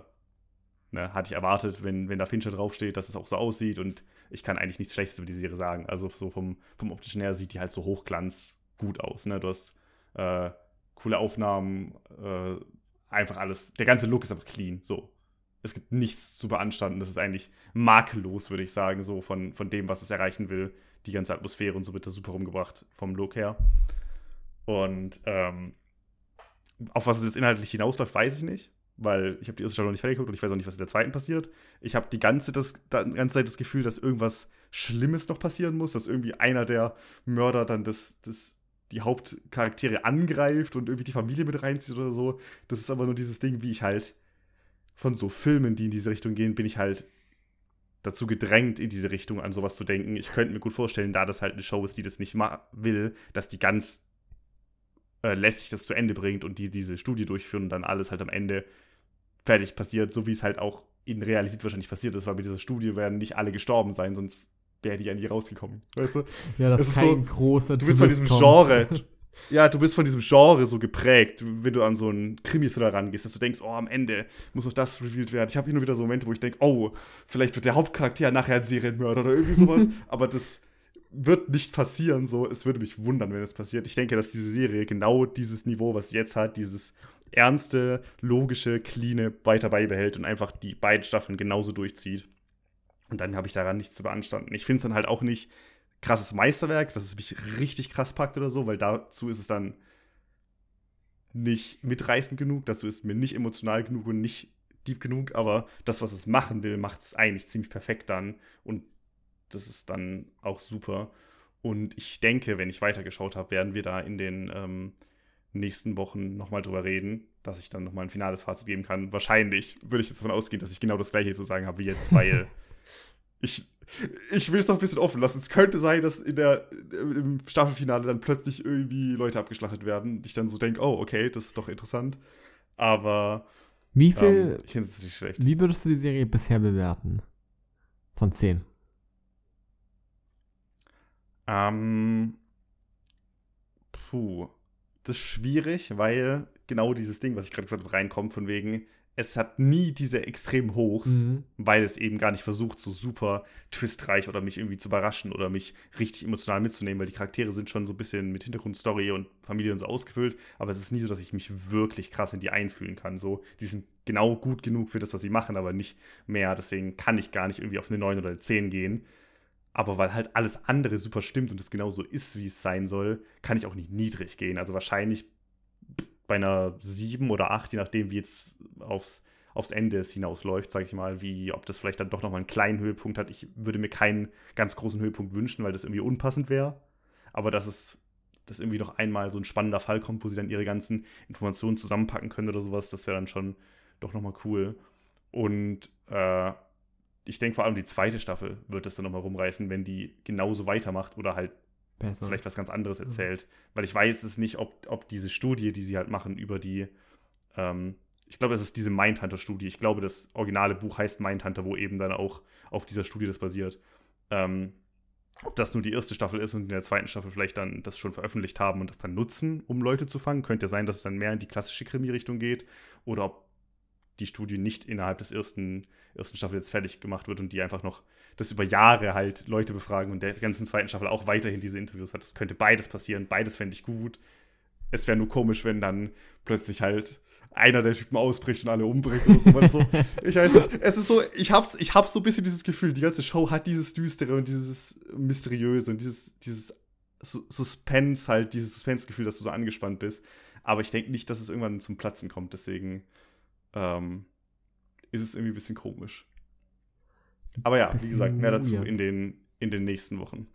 Speaker 1: Ne, hatte ich erwartet, wenn, wenn da Fincher draufsteht, dass es auch so aussieht und ich kann eigentlich nichts Schlechtes über die Serie sagen. Also so vom, vom optischen her sieht die halt so hochglanz gut aus. Ne? Du hast äh, coole Aufnahmen, äh, einfach alles. Der ganze Look ist einfach clean. So. Es gibt nichts zu beanstanden. Das ist eigentlich makellos, würde ich sagen, so von, von dem, was es erreichen will. Die ganze Atmosphäre und so wird da super rumgebracht vom Look her. Und ähm, auf was es jetzt inhaltlich hinausläuft, weiß ich nicht weil ich habe die erste Staffel noch nicht fertig geguckt und ich weiß auch nicht, was in der zweiten passiert. Ich habe die ganze, das, die ganze Zeit das Gefühl, dass irgendwas Schlimmes noch passieren muss, dass irgendwie einer der Mörder dann das, das, die Hauptcharaktere angreift und irgendwie die Familie mit reinzieht oder so. Das ist aber nur dieses Ding, wie ich halt von so Filmen, die in diese Richtung gehen, bin ich halt dazu gedrängt, in diese Richtung an sowas zu denken. Ich könnte mir gut vorstellen, da das halt eine Show ist, die das nicht will, dass die ganz äh, lässig das zu Ende bringt und die diese Studie durchführen und dann alles halt am Ende fertig passiert, so wie es halt auch in Realität wahrscheinlich passiert ist, weil bei dieser Studie werden nicht alle gestorben sein, sonst wäre die ja nie rausgekommen. Weißt du?
Speaker 2: Ja, das, das ist kein so, großer
Speaker 1: Du bist von diesem kommt. Genre. ja, du bist von diesem Genre so geprägt, wenn du an so einen Krimi-Thriller rangehst, dass du denkst, oh, am Ende muss noch das revealed werden. Ich habe immer wieder so Momente, wo ich denke, oh, vielleicht wird der Hauptcharakter nachher ein Serienmörder oder irgendwie sowas. Aber das wird nicht passieren, so. Es würde mich wundern, wenn es passiert. Ich denke, dass diese Serie genau dieses Niveau, was sie jetzt hat, dieses ernste, logische, cleane weiter beibehält und einfach die beiden Staffeln genauso durchzieht. Und dann habe ich daran nichts zu beanstanden. Ich finde es dann halt auch nicht krasses Meisterwerk, dass es mich richtig krass packt oder so, weil dazu ist es dann nicht mitreißend genug, dazu ist es mir nicht emotional genug und nicht deep genug, aber das, was es machen will, macht es eigentlich ziemlich perfekt dann und das ist dann auch super. Und ich denke, wenn ich weitergeschaut habe, werden wir da in den ähm, nächsten Wochen nochmal drüber reden, dass ich dann nochmal ein finales Fazit geben kann. Wahrscheinlich würde ich jetzt davon ausgehen, dass ich genau das gleiche zu sagen habe wie jetzt, weil ich, ich will es noch ein bisschen offen lassen. Es könnte sein, dass in der, im Staffelfinale dann plötzlich irgendwie Leute abgeschlachtet werden. Ich dann so denke, oh, okay, das ist doch interessant. Aber
Speaker 2: wie viel,
Speaker 1: ähm, ich finde es nicht schlecht.
Speaker 2: Wie würdest du die Serie bisher bewerten? Von 10?
Speaker 1: Ähm, puh das ist schwierig, weil genau dieses Ding, was ich gerade gesagt habe, reinkommt, von wegen, es hat nie diese extrem Hochs, mhm. weil es eben gar nicht versucht, so super twistreich oder mich irgendwie zu überraschen oder mich richtig emotional mitzunehmen, weil die Charaktere sind schon so ein bisschen mit Hintergrundstory und Familie und so ausgefüllt, aber es ist nie so, dass ich mich wirklich krass in die einfühlen kann. So, die sind genau gut genug für das, was sie machen, aber nicht mehr. Deswegen kann ich gar nicht irgendwie auf eine 9 oder eine 10 gehen. Aber weil halt alles andere super stimmt und es genauso ist, wie es sein soll, kann ich auch nicht niedrig gehen. Also wahrscheinlich bei einer 7 oder 8, je nachdem, wie jetzt aufs, aufs Ende es hinausläuft, sage ich mal, wie ob das vielleicht dann doch nochmal einen kleinen Höhepunkt hat. Ich würde mir keinen ganz großen Höhepunkt wünschen, weil das irgendwie unpassend wäre. Aber dass es dass irgendwie noch einmal so ein spannender Fall kommt, wo sie dann ihre ganzen Informationen zusammenpacken können oder sowas, das wäre dann schon doch nochmal cool. Und äh, ich denke vor allem die zweite Staffel wird es dann nochmal rumreißen, wenn die genauso weitermacht oder halt Besser. vielleicht was ganz anderes erzählt. Mhm. Weil ich weiß es nicht, ob, ob diese Studie, die sie halt machen über die, ähm, ich glaube, es ist diese Mindhunter-Studie. Ich glaube, das originale Buch heißt Mindhunter, wo eben dann auch auf dieser Studie das basiert. Ähm, ob das nur die erste Staffel ist und in der zweiten Staffel vielleicht dann das schon veröffentlicht haben und das dann nutzen, um Leute zu fangen. Könnte ja sein, dass es dann mehr in die klassische Krimi-Richtung geht. Oder ob die Studie nicht innerhalb des ersten, ersten Staffel jetzt fertig gemacht wird und die einfach noch das über Jahre halt Leute befragen und der ganzen zweiten Staffel auch weiterhin diese Interviews hat. Das könnte beides passieren, beides fände ich gut. Es wäre nur komisch, wenn dann plötzlich halt einer der Typen ausbricht und alle umbringt oder so. so ich weiß nicht, es ist so, ich hab's, ich hab so ein bisschen dieses Gefühl, die ganze Show hat dieses Düstere und dieses Mysteriöse und dieses, dieses Suspense halt, dieses Suspense-Gefühl, dass du so angespannt bist. Aber ich denke nicht, dass es irgendwann zum Platzen kommt, deswegen ähm, ist es irgendwie ein bisschen komisch. Aber ja, wie gesagt, mehr dazu in den, in den nächsten Wochen.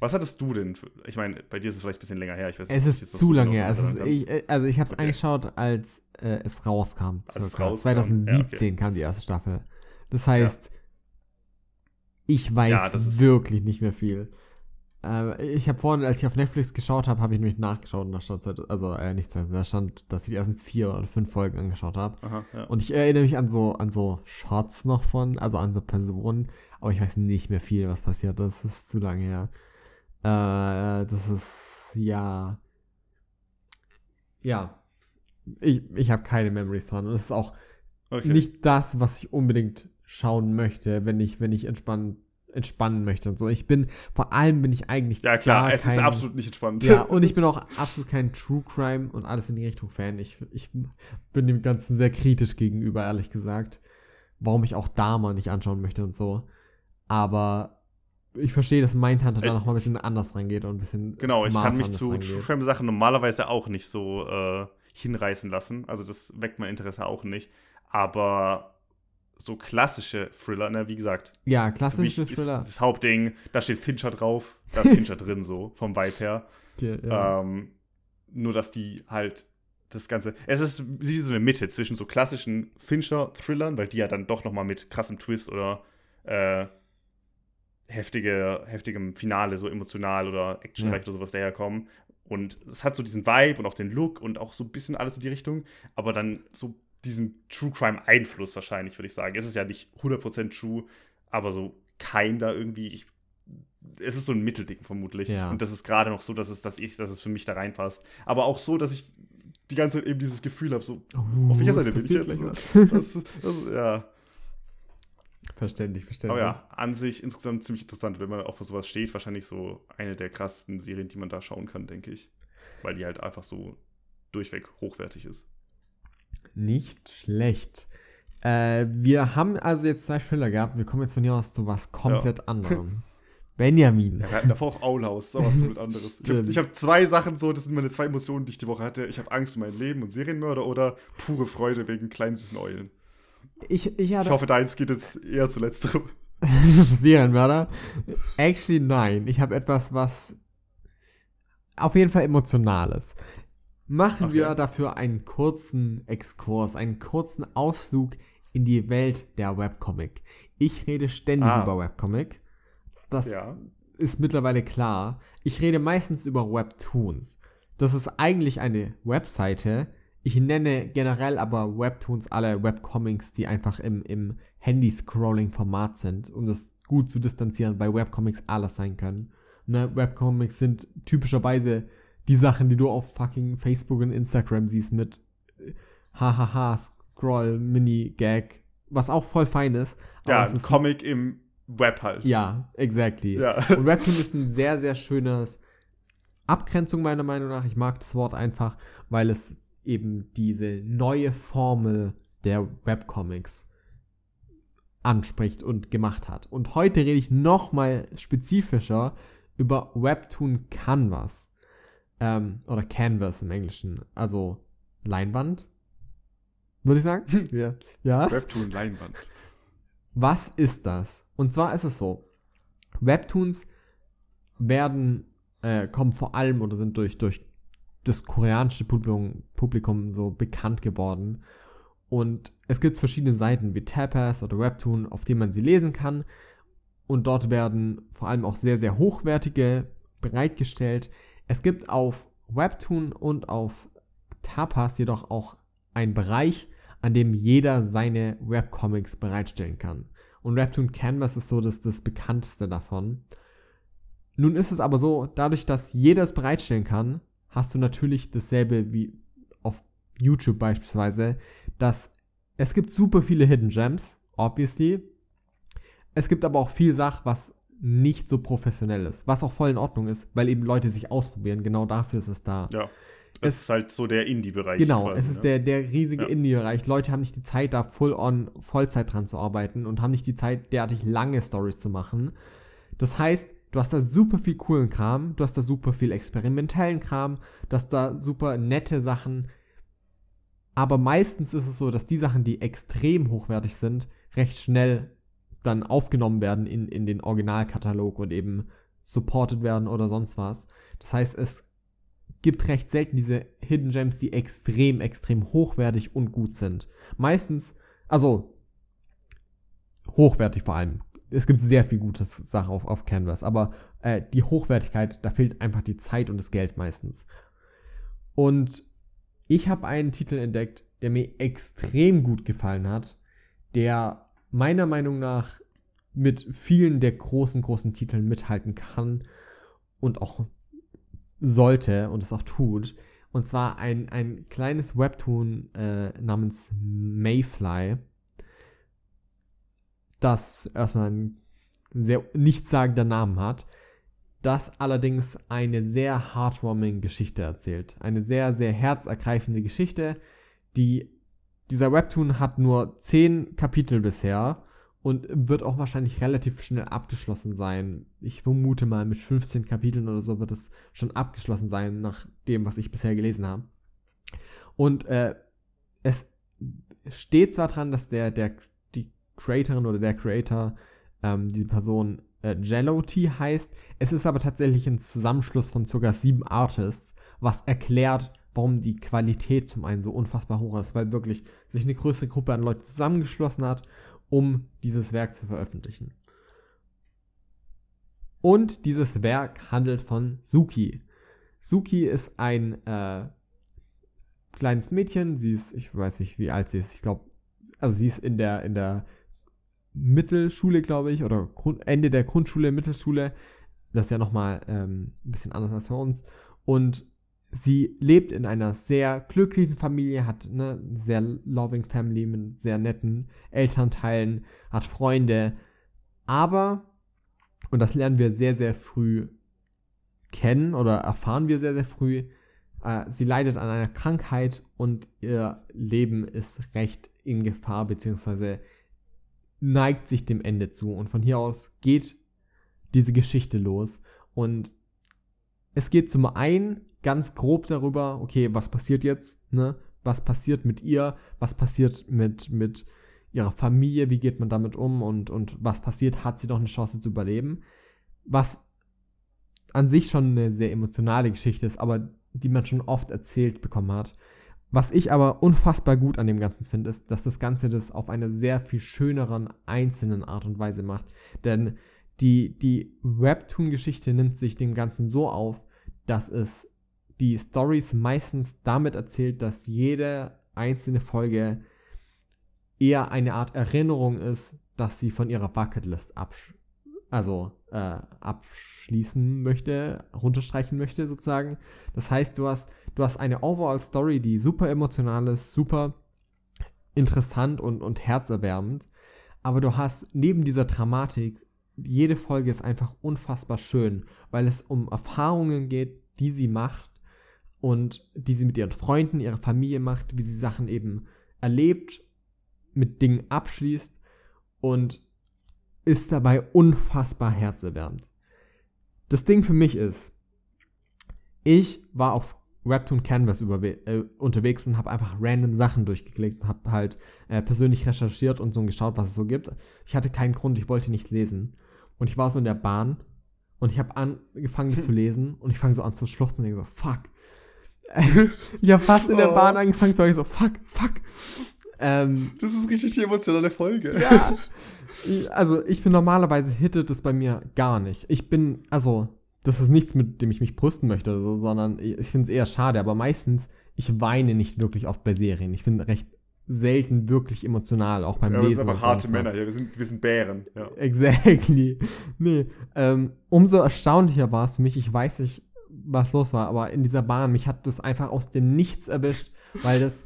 Speaker 1: Was hattest du denn? Für, ich meine, bei dir ist es vielleicht ein bisschen länger her. Ich weiß
Speaker 2: es
Speaker 1: nicht,
Speaker 2: ist zu lange her. Genau ich, äh, also ich habe es okay. angeschaut, als äh, es rauskam. Als es rauskam. 2017 ja, okay. kam die erste Staffel. Das heißt, ja. ich weiß ja, wirklich nicht mehr viel. Äh, ich habe vorhin, als ich auf Netflix geschaut habe, habe ich nämlich nachgeschaut und da stand, also äh, nicht zwei, da stand, dass ich die ersten vier oder fünf Folgen angeschaut habe. Ja. Und ich erinnere mich an so, an so Shots noch von, also an so Personen, aber ich weiß nicht mehr viel, was passiert ist. Das ist zu lange her. Äh, das ist, ja. Ja. Ich, ich habe keine Memories dran. Und das ist auch okay. nicht das, was ich unbedingt schauen möchte, wenn ich, wenn ich entspannen, entspannen möchte und so. Ich bin, vor allem bin ich eigentlich.
Speaker 1: Ja, klar, es kein, ist absolut nicht entspannt.
Speaker 2: Ja, und ich bin auch absolut kein True Crime und alles in die Richtung Fan. Ich, ich bin dem Ganzen sehr kritisch gegenüber, ehrlich gesagt. Warum ich auch da mal nicht anschauen möchte und so. Aber ich verstehe, dass Mindhunter da noch mal ein bisschen anders reingeht und ein bisschen.
Speaker 1: Genau, ich kann mich zu True Crime Sachen normalerweise auch nicht so äh, hinreißen lassen. Also das weckt mein Interesse auch nicht. Aber so klassische Thriller, ne, wie gesagt.
Speaker 2: Ja, klassische Thriller.
Speaker 1: das Hauptding, da steht Fincher drauf, da ist Fincher drin, so, vom Vibe her. Ja, ja. Ähm, nur, dass die halt das Ganze. Es ist wie so eine Mitte zwischen so klassischen Fincher-Thrillern, weil die ja dann doch noch mal mit krassem Twist oder äh, heftige, heftigem Finale, so emotional oder actionreich ja. oder sowas daherkommen. Und es hat so diesen Vibe und auch den Look und auch so ein bisschen alles in die Richtung, aber dann so diesen True Crime Einfluss wahrscheinlich, würde ich sagen. Es ist ja nicht 100% true, aber so kein da irgendwie. Ich, es ist so ein Mittelding vermutlich. Ja. Und das ist gerade noch so, dass es, dass ich, dass es für mich da reinpasst. Aber auch so, dass ich die ganze Zeit eben dieses Gefühl habe, so, oh, auf welcher Seite bin ich jetzt? Das, das, ja.
Speaker 2: Verständlich, verständlich.
Speaker 1: Aber ja, an sich insgesamt ziemlich interessant, wenn man auch für sowas steht. Wahrscheinlich so eine der krassesten Serien, die man da schauen kann, denke ich. Weil die halt einfach so durchweg hochwertig ist.
Speaker 2: Nicht schlecht. Äh, wir haben also jetzt zwei Thriller gehabt. Wir kommen jetzt von hier aus zu was komplett ja. anderem. Benjamin.
Speaker 1: Ja, wir hatten davor auch Aulhaus, so was komplett anderes. Ich habe hab zwei Sachen so, das sind meine zwei Emotionen, die ich die Woche hatte. Ich habe Angst um mein Leben und Serienmörder oder pure Freude wegen kleinen süßen Eulen.
Speaker 2: Ich, ich,
Speaker 1: ich hoffe, deins geht jetzt eher zu letzterem.
Speaker 2: Serienmörder? Actually, nein. Ich habe etwas, was auf jeden Fall Emotionales. Machen Ach, wir ja. dafür einen kurzen Exkurs, einen kurzen Ausflug in die Welt der Webcomic. Ich rede ständig ah. über Webcomic. Das ja. ist mittlerweile klar. Ich rede meistens über Webtoons. Das ist eigentlich eine Webseite, ich nenne generell aber Webtoons alle Webcomics, die einfach im, im Handy-Scrolling-Format sind, um das gut zu distanzieren, weil Webcomics alles sein können. Ne? Webcomics sind typischerweise die Sachen, die du auf fucking Facebook und Instagram siehst mit hahaha, Scroll, Mini-Gag, was auch voll fein ist.
Speaker 1: Ja, ein Comic im Web halt.
Speaker 2: Ja, exactly. Ja. Und Webtoon ist ein sehr, sehr schönes Abgrenzung meiner Meinung nach. Ich mag das Wort einfach, weil es eben diese neue Formel der Webcomics anspricht und gemacht hat. Und heute rede ich nochmal spezifischer über Webtoon Canvas. Ähm, oder Canvas im Englischen. Also Leinwand, würde ich sagen.
Speaker 1: ja. ja. Webtoon Leinwand.
Speaker 2: Was ist das? Und zwar ist es so: Webtoons werden, äh, kommen vor allem oder sind durch, durch das koreanische Publikum, Publikum so bekannt geworden. Und es gibt verschiedene Seiten wie Tapas oder Webtoon, auf denen man sie lesen kann. Und dort werden vor allem auch sehr, sehr hochwertige bereitgestellt. Es gibt auf Webtoon und auf Tapas jedoch auch einen Bereich, an dem jeder seine Webcomics bereitstellen kann. Und Webtoon Canvas ist so das, das bekannteste davon. Nun ist es aber so, dadurch, dass jeder es bereitstellen kann, hast du natürlich dasselbe wie auf YouTube beispielsweise, dass es gibt super viele Hidden Gems, obviously. Es gibt aber auch viel Sach, was nicht so professionell ist, was auch voll in Ordnung ist, weil eben Leute sich ausprobieren. Genau dafür ist es da.
Speaker 1: Ja. Es, es ist halt so der Indie-Bereich.
Speaker 2: Genau, quasi, es ist ne? der, der riesige ja. Indie-Bereich. Leute haben nicht die Zeit, da full-on Vollzeit dran zu arbeiten und haben nicht die Zeit, derartig lange Stories zu machen. Das heißt, du hast da super viel coolen Kram, du hast da super viel experimentellen Kram, du hast da super nette Sachen. Aber meistens ist es so, dass die Sachen, die extrem hochwertig sind, recht schnell dann aufgenommen werden in, in den Originalkatalog und eben supported werden oder sonst was. Das heißt, es gibt recht selten diese Hidden Gems, die extrem, extrem hochwertig und gut sind. Meistens, also hochwertig vor allem. Es gibt sehr viel gutes Sache auf, auf Canvas, aber äh, die Hochwertigkeit, da fehlt einfach die Zeit und das Geld meistens. Und ich habe einen Titel entdeckt, der mir extrem gut gefallen hat, der meiner Meinung nach mit vielen der großen, großen Titeln mithalten kann und auch sollte und es auch tut. Und zwar ein, ein kleines Webtoon äh, namens Mayfly, das erstmal einen sehr nichtssagender Namen hat, das allerdings eine sehr heartwarming Geschichte erzählt. Eine sehr, sehr herzergreifende Geschichte, die dieser Webtoon hat nur 10 Kapitel bisher und wird auch wahrscheinlich relativ schnell abgeschlossen sein. Ich vermute mal, mit 15 Kapiteln oder so wird es schon abgeschlossen sein, nach dem, was ich bisher gelesen habe. Und äh, es steht zwar dran, dass der, der, die Creatorin oder der Creator, ähm, die Person äh, Jello-T heißt. Es ist aber tatsächlich ein Zusammenschluss von sogar sieben Artists, was erklärt, warum die Qualität zum einen so unfassbar hoch ist, weil wirklich sich eine größere Gruppe an Leuten zusammengeschlossen hat, um dieses Werk zu veröffentlichen. Und dieses Werk handelt von Suki. Suki ist ein äh, kleines Mädchen, sie ist, ich weiß nicht, wie alt sie ist, ich glaube, also sie ist in der, in der Mittelschule, glaube ich, oder Grund, Ende der Grundschule, Mittelschule. Das ist ja nochmal ähm, ein bisschen anders als bei uns. Und sie lebt in einer sehr glücklichen Familie, hat eine sehr loving Family mit sehr netten Elternteilen, hat Freunde, aber, und das lernen wir sehr, sehr früh kennen oder erfahren wir sehr, sehr früh, äh, sie leidet an einer Krankheit und ihr Leben ist recht in Gefahr, beziehungsweise neigt sich dem Ende zu. Und von hier aus geht diese Geschichte los. Und es geht zum einen ganz grob darüber, okay, was passiert jetzt, ne? Was passiert mit ihr, was passiert mit, mit ihrer Familie, wie geht man damit um und, und was passiert, hat sie doch eine Chance zu überleben. Was an sich schon eine sehr emotionale Geschichte ist, aber die man schon oft erzählt bekommen hat. Was ich aber unfassbar gut an dem Ganzen finde, ist, dass das Ganze das auf eine sehr viel schöneren, einzelnen Art und Weise macht. Denn die, die Webtoon-Geschichte nimmt sich dem Ganzen so auf, dass es die Stories meistens damit erzählt, dass jede einzelne Folge eher eine Art Erinnerung ist, dass sie von ihrer Bucketlist absch also, äh, abschließen möchte, runterstreichen möchte sozusagen. Das heißt, du hast, du hast eine Overall-Story, die super emotional ist, super interessant und, und herzerwärmend. Aber du hast neben dieser Dramatik, jede Folge ist einfach unfassbar schön, weil es um Erfahrungen geht, die sie macht und die sie mit ihren Freunden, ihrer Familie macht, wie sie Sachen eben erlebt, mit Dingen abschließt und ist dabei unfassbar herzerwärmend. Das Ding für mich ist, ich war auf Webtoon Canvas äh, unterwegs und habe einfach random Sachen durchgeklickt und habe halt äh, persönlich recherchiert und so geschaut, was es so gibt. Ich hatte keinen Grund, ich wollte nichts lesen. Und ich war so in der Bahn und ich habe angefangen, das zu lesen und ich fange so an zu schluchzen und denke so, fuck, ich habe fast in der oh. Bahn angefangen zu sagen, so, fuck, fuck.
Speaker 1: Ähm, das ist richtig die emotionale Folge.
Speaker 2: Ja. Also, ich bin normalerweise hittet es bei mir gar nicht. Ich bin, also, das ist nichts, mit dem ich mich brüsten möchte oder so, sondern ich finde es eher schade, aber meistens, ich weine nicht wirklich oft bei Serien. Ich bin recht selten wirklich emotional, auch beim ja, Lesen. Wir
Speaker 1: sind einfach harte Männer, ja, wir sind, wir sind Bären. Ja.
Speaker 2: Exactly. Nee, ähm, umso erstaunlicher war es für mich, ich weiß nicht, was los war, aber in dieser Bahn, mich hat das einfach aus dem Nichts erwischt, weil das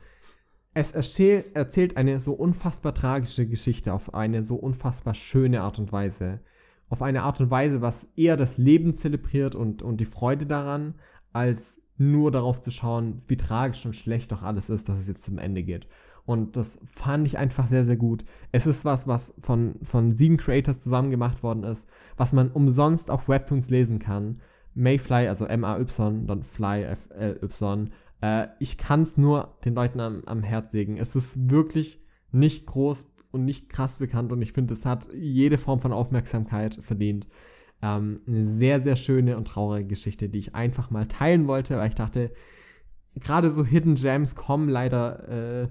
Speaker 2: es erzähl, erzählt eine so unfassbar tragische Geschichte auf eine so unfassbar schöne Art und Weise. Auf eine Art und Weise, was eher das Leben zelebriert und, und die Freude daran, als nur darauf zu schauen, wie tragisch und schlecht doch alles ist, dass es jetzt zum Ende geht. Und das fand ich einfach sehr, sehr gut. Es ist was, was von, von sieben Creators zusammen gemacht worden ist, was man umsonst auf Webtoons lesen kann. Mayfly, also M-A-Y, dann Fly, F-L-Y. Äh, ich kann es nur den Leuten am, am Herz sägen. Es ist wirklich nicht groß und nicht krass bekannt und ich finde, es hat jede Form von Aufmerksamkeit verdient. Ähm, eine sehr, sehr schöne und traurige Geschichte, die ich einfach mal teilen wollte, weil ich dachte, gerade so Hidden Gems kommen leider äh,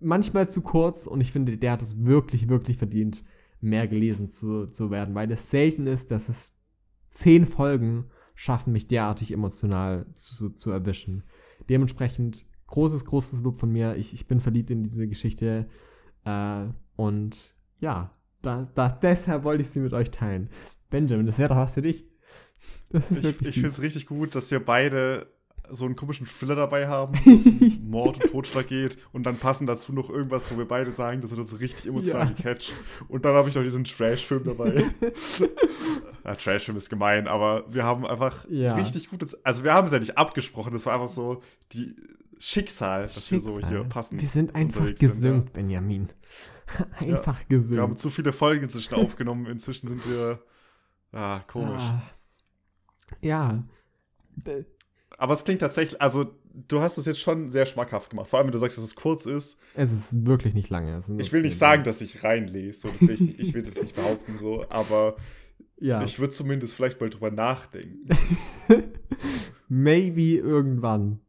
Speaker 2: manchmal zu kurz und ich finde, der hat es wirklich, wirklich verdient, mehr gelesen zu, zu werden, weil es selten ist, dass es zehn Folgen schaffen, mich derartig emotional zu, zu erwischen. Dementsprechend großes, großes Lob von mir. Ich, ich bin verliebt in diese Geschichte äh, und ja, da, da, deshalb wollte ich sie mit euch teilen. Benjamin, das wäre doch was für dich.
Speaker 1: Das ist ich ich finde es richtig gut, dass wir beide so einen komischen Thriller dabei haben, wo es um Mord und Totschlag geht und dann passen dazu noch irgendwas, wo wir beide sagen, das hat uns richtig emotional ja. gecatcht. Und dann habe ich noch diesen Trash-Film dabei. ja, Trash-Film ist gemein, aber wir haben einfach ja. richtig gutes, also wir haben es ja nicht abgesprochen, das war einfach so die Schicksal, dass Schicksal. wir so hier passen.
Speaker 2: Wir sind einfach gesüngt, sind, ja. Benjamin. einfach ja, gesüngt.
Speaker 1: Wir haben zu viele Folgen inzwischen aufgenommen, inzwischen sind wir, ah, komisch. Ah.
Speaker 2: Ja,
Speaker 1: aber es klingt tatsächlich, also du hast es jetzt schon sehr schmackhaft gemacht. Vor allem, wenn du sagst, dass es kurz ist.
Speaker 2: Es ist wirklich nicht lange.
Speaker 1: Ich will nicht sagen, dass ich reinlese, so, das will ich, ich will es jetzt nicht behaupten, so, aber ja. ich würde zumindest vielleicht mal drüber nachdenken.
Speaker 2: Maybe irgendwann.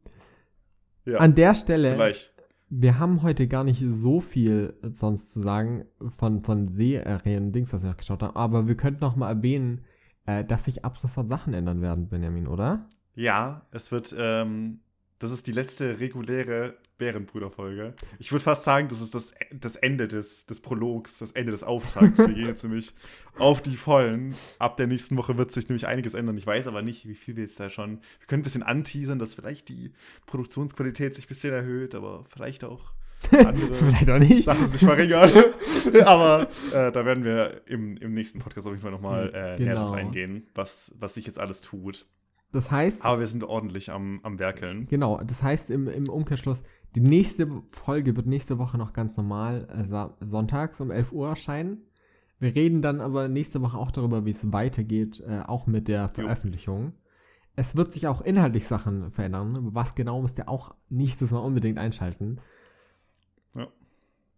Speaker 2: Ja, An der Stelle.
Speaker 1: Vielleicht.
Speaker 2: Wir haben heute gar nicht so viel sonst zu sagen von, von Serien, Dings, was wir noch geschaut haben, aber wir könnten noch mal erwähnen, äh, dass sich ab sofort Sachen ändern werden, Benjamin, oder?
Speaker 1: Ja, es wird, ähm, das ist die letzte reguläre Bärenbrüder-Folge. Ich würde fast sagen, das ist das, das Ende des, des Prologs, das Ende des Auftrags. Wir gehen jetzt nämlich auf die Vollen. Ab der nächsten Woche wird sich nämlich einiges ändern. Ich weiß aber nicht, wie viel wir jetzt da schon. Wir können ein bisschen anteasern, dass vielleicht die Produktionsqualität sich ein bisschen erhöht, aber vielleicht auch andere
Speaker 2: vielleicht auch nicht.
Speaker 1: Sachen sich verringern. aber äh, da werden wir im, im nächsten Podcast auf jeden Fall nochmal äh, genau. näher drauf eingehen, was, was sich jetzt alles tut.
Speaker 2: Das heißt.
Speaker 1: Aber wir sind ordentlich am, am Werkeln.
Speaker 2: Genau, das heißt im, im Umkehrschluss, die nächste Folge wird nächste Woche noch ganz normal äh, sonntags um 11 Uhr erscheinen. Wir reden dann aber nächste Woche auch darüber, wie es weitergeht, äh, auch mit der Veröffentlichung. Jo. Es wird sich auch inhaltlich Sachen verändern. Was genau müsst ihr auch nächstes Mal unbedingt einschalten.
Speaker 1: Ja.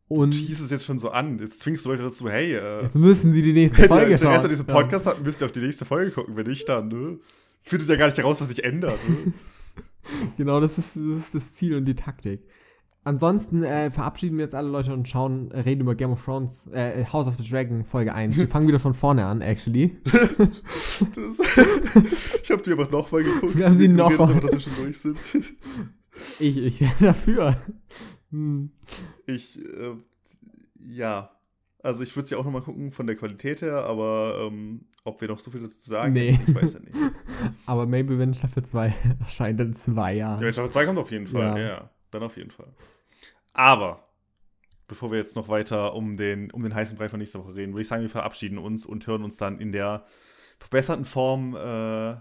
Speaker 1: Und du hieß es jetzt schon so an. Jetzt zwingst du Leute dazu, hey, äh,
Speaker 2: jetzt müssen sie die nächste Folge
Speaker 1: schauen. Wenn ihr Interesse diesen Podcast ja. habt, müsst ihr auch die nächste Folge gucken. Wenn nicht, dann, ne? Findet ja gar nicht heraus, was sich ändert.
Speaker 2: genau, das ist, das ist, das Ziel und die Taktik. Ansonsten äh, verabschieden wir jetzt alle Leute und schauen, äh, reden über Game of Thrones, äh, House of the Dragon, Folge 1. Wir fangen wieder von vorne an, actually.
Speaker 1: das, ich habe die aber nochmal geguckt.
Speaker 2: Wir haben sie nochmal.
Speaker 1: Dass wir schon durch sind.
Speaker 2: ich, ich wäre dafür. Hm.
Speaker 1: Ich, äh, ja. Also ich würde sie auch nochmal gucken von der Qualität her, aber ähm, ob wir noch so viel dazu sagen, nee. ich weiß ja nicht.
Speaker 2: aber maybe wenn Staffel 2 erscheint in zwei Jahren.
Speaker 1: Ja, Staffel 2 kommt auf jeden Fall, ja. ja. Dann auf jeden Fall. Aber bevor wir jetzt noch weiter um den, um den heißen Brei von nächster Woche reden, würde ich sagen, wir verabschieden uns und hören uns dann in der verbesserten Form äh,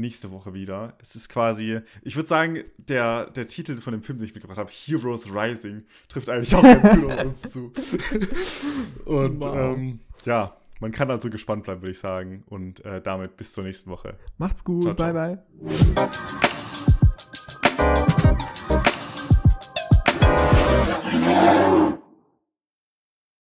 Speaker 1: nächste Woche wieder. Es ist quasi, ich würde sagen, der, der Titel von dem Film, den ich mitgebracht habe, Heroes Rising, trifft eigentlich auch ganz gut auf uns zu. Und wow. ähm, ja, man kann also gespannt bleiben, würde ich sagen. Und äh, damit bis zur nächsten Woche.
Speaker 2: Macht's gut. Ciao, ciao. Bye, bye.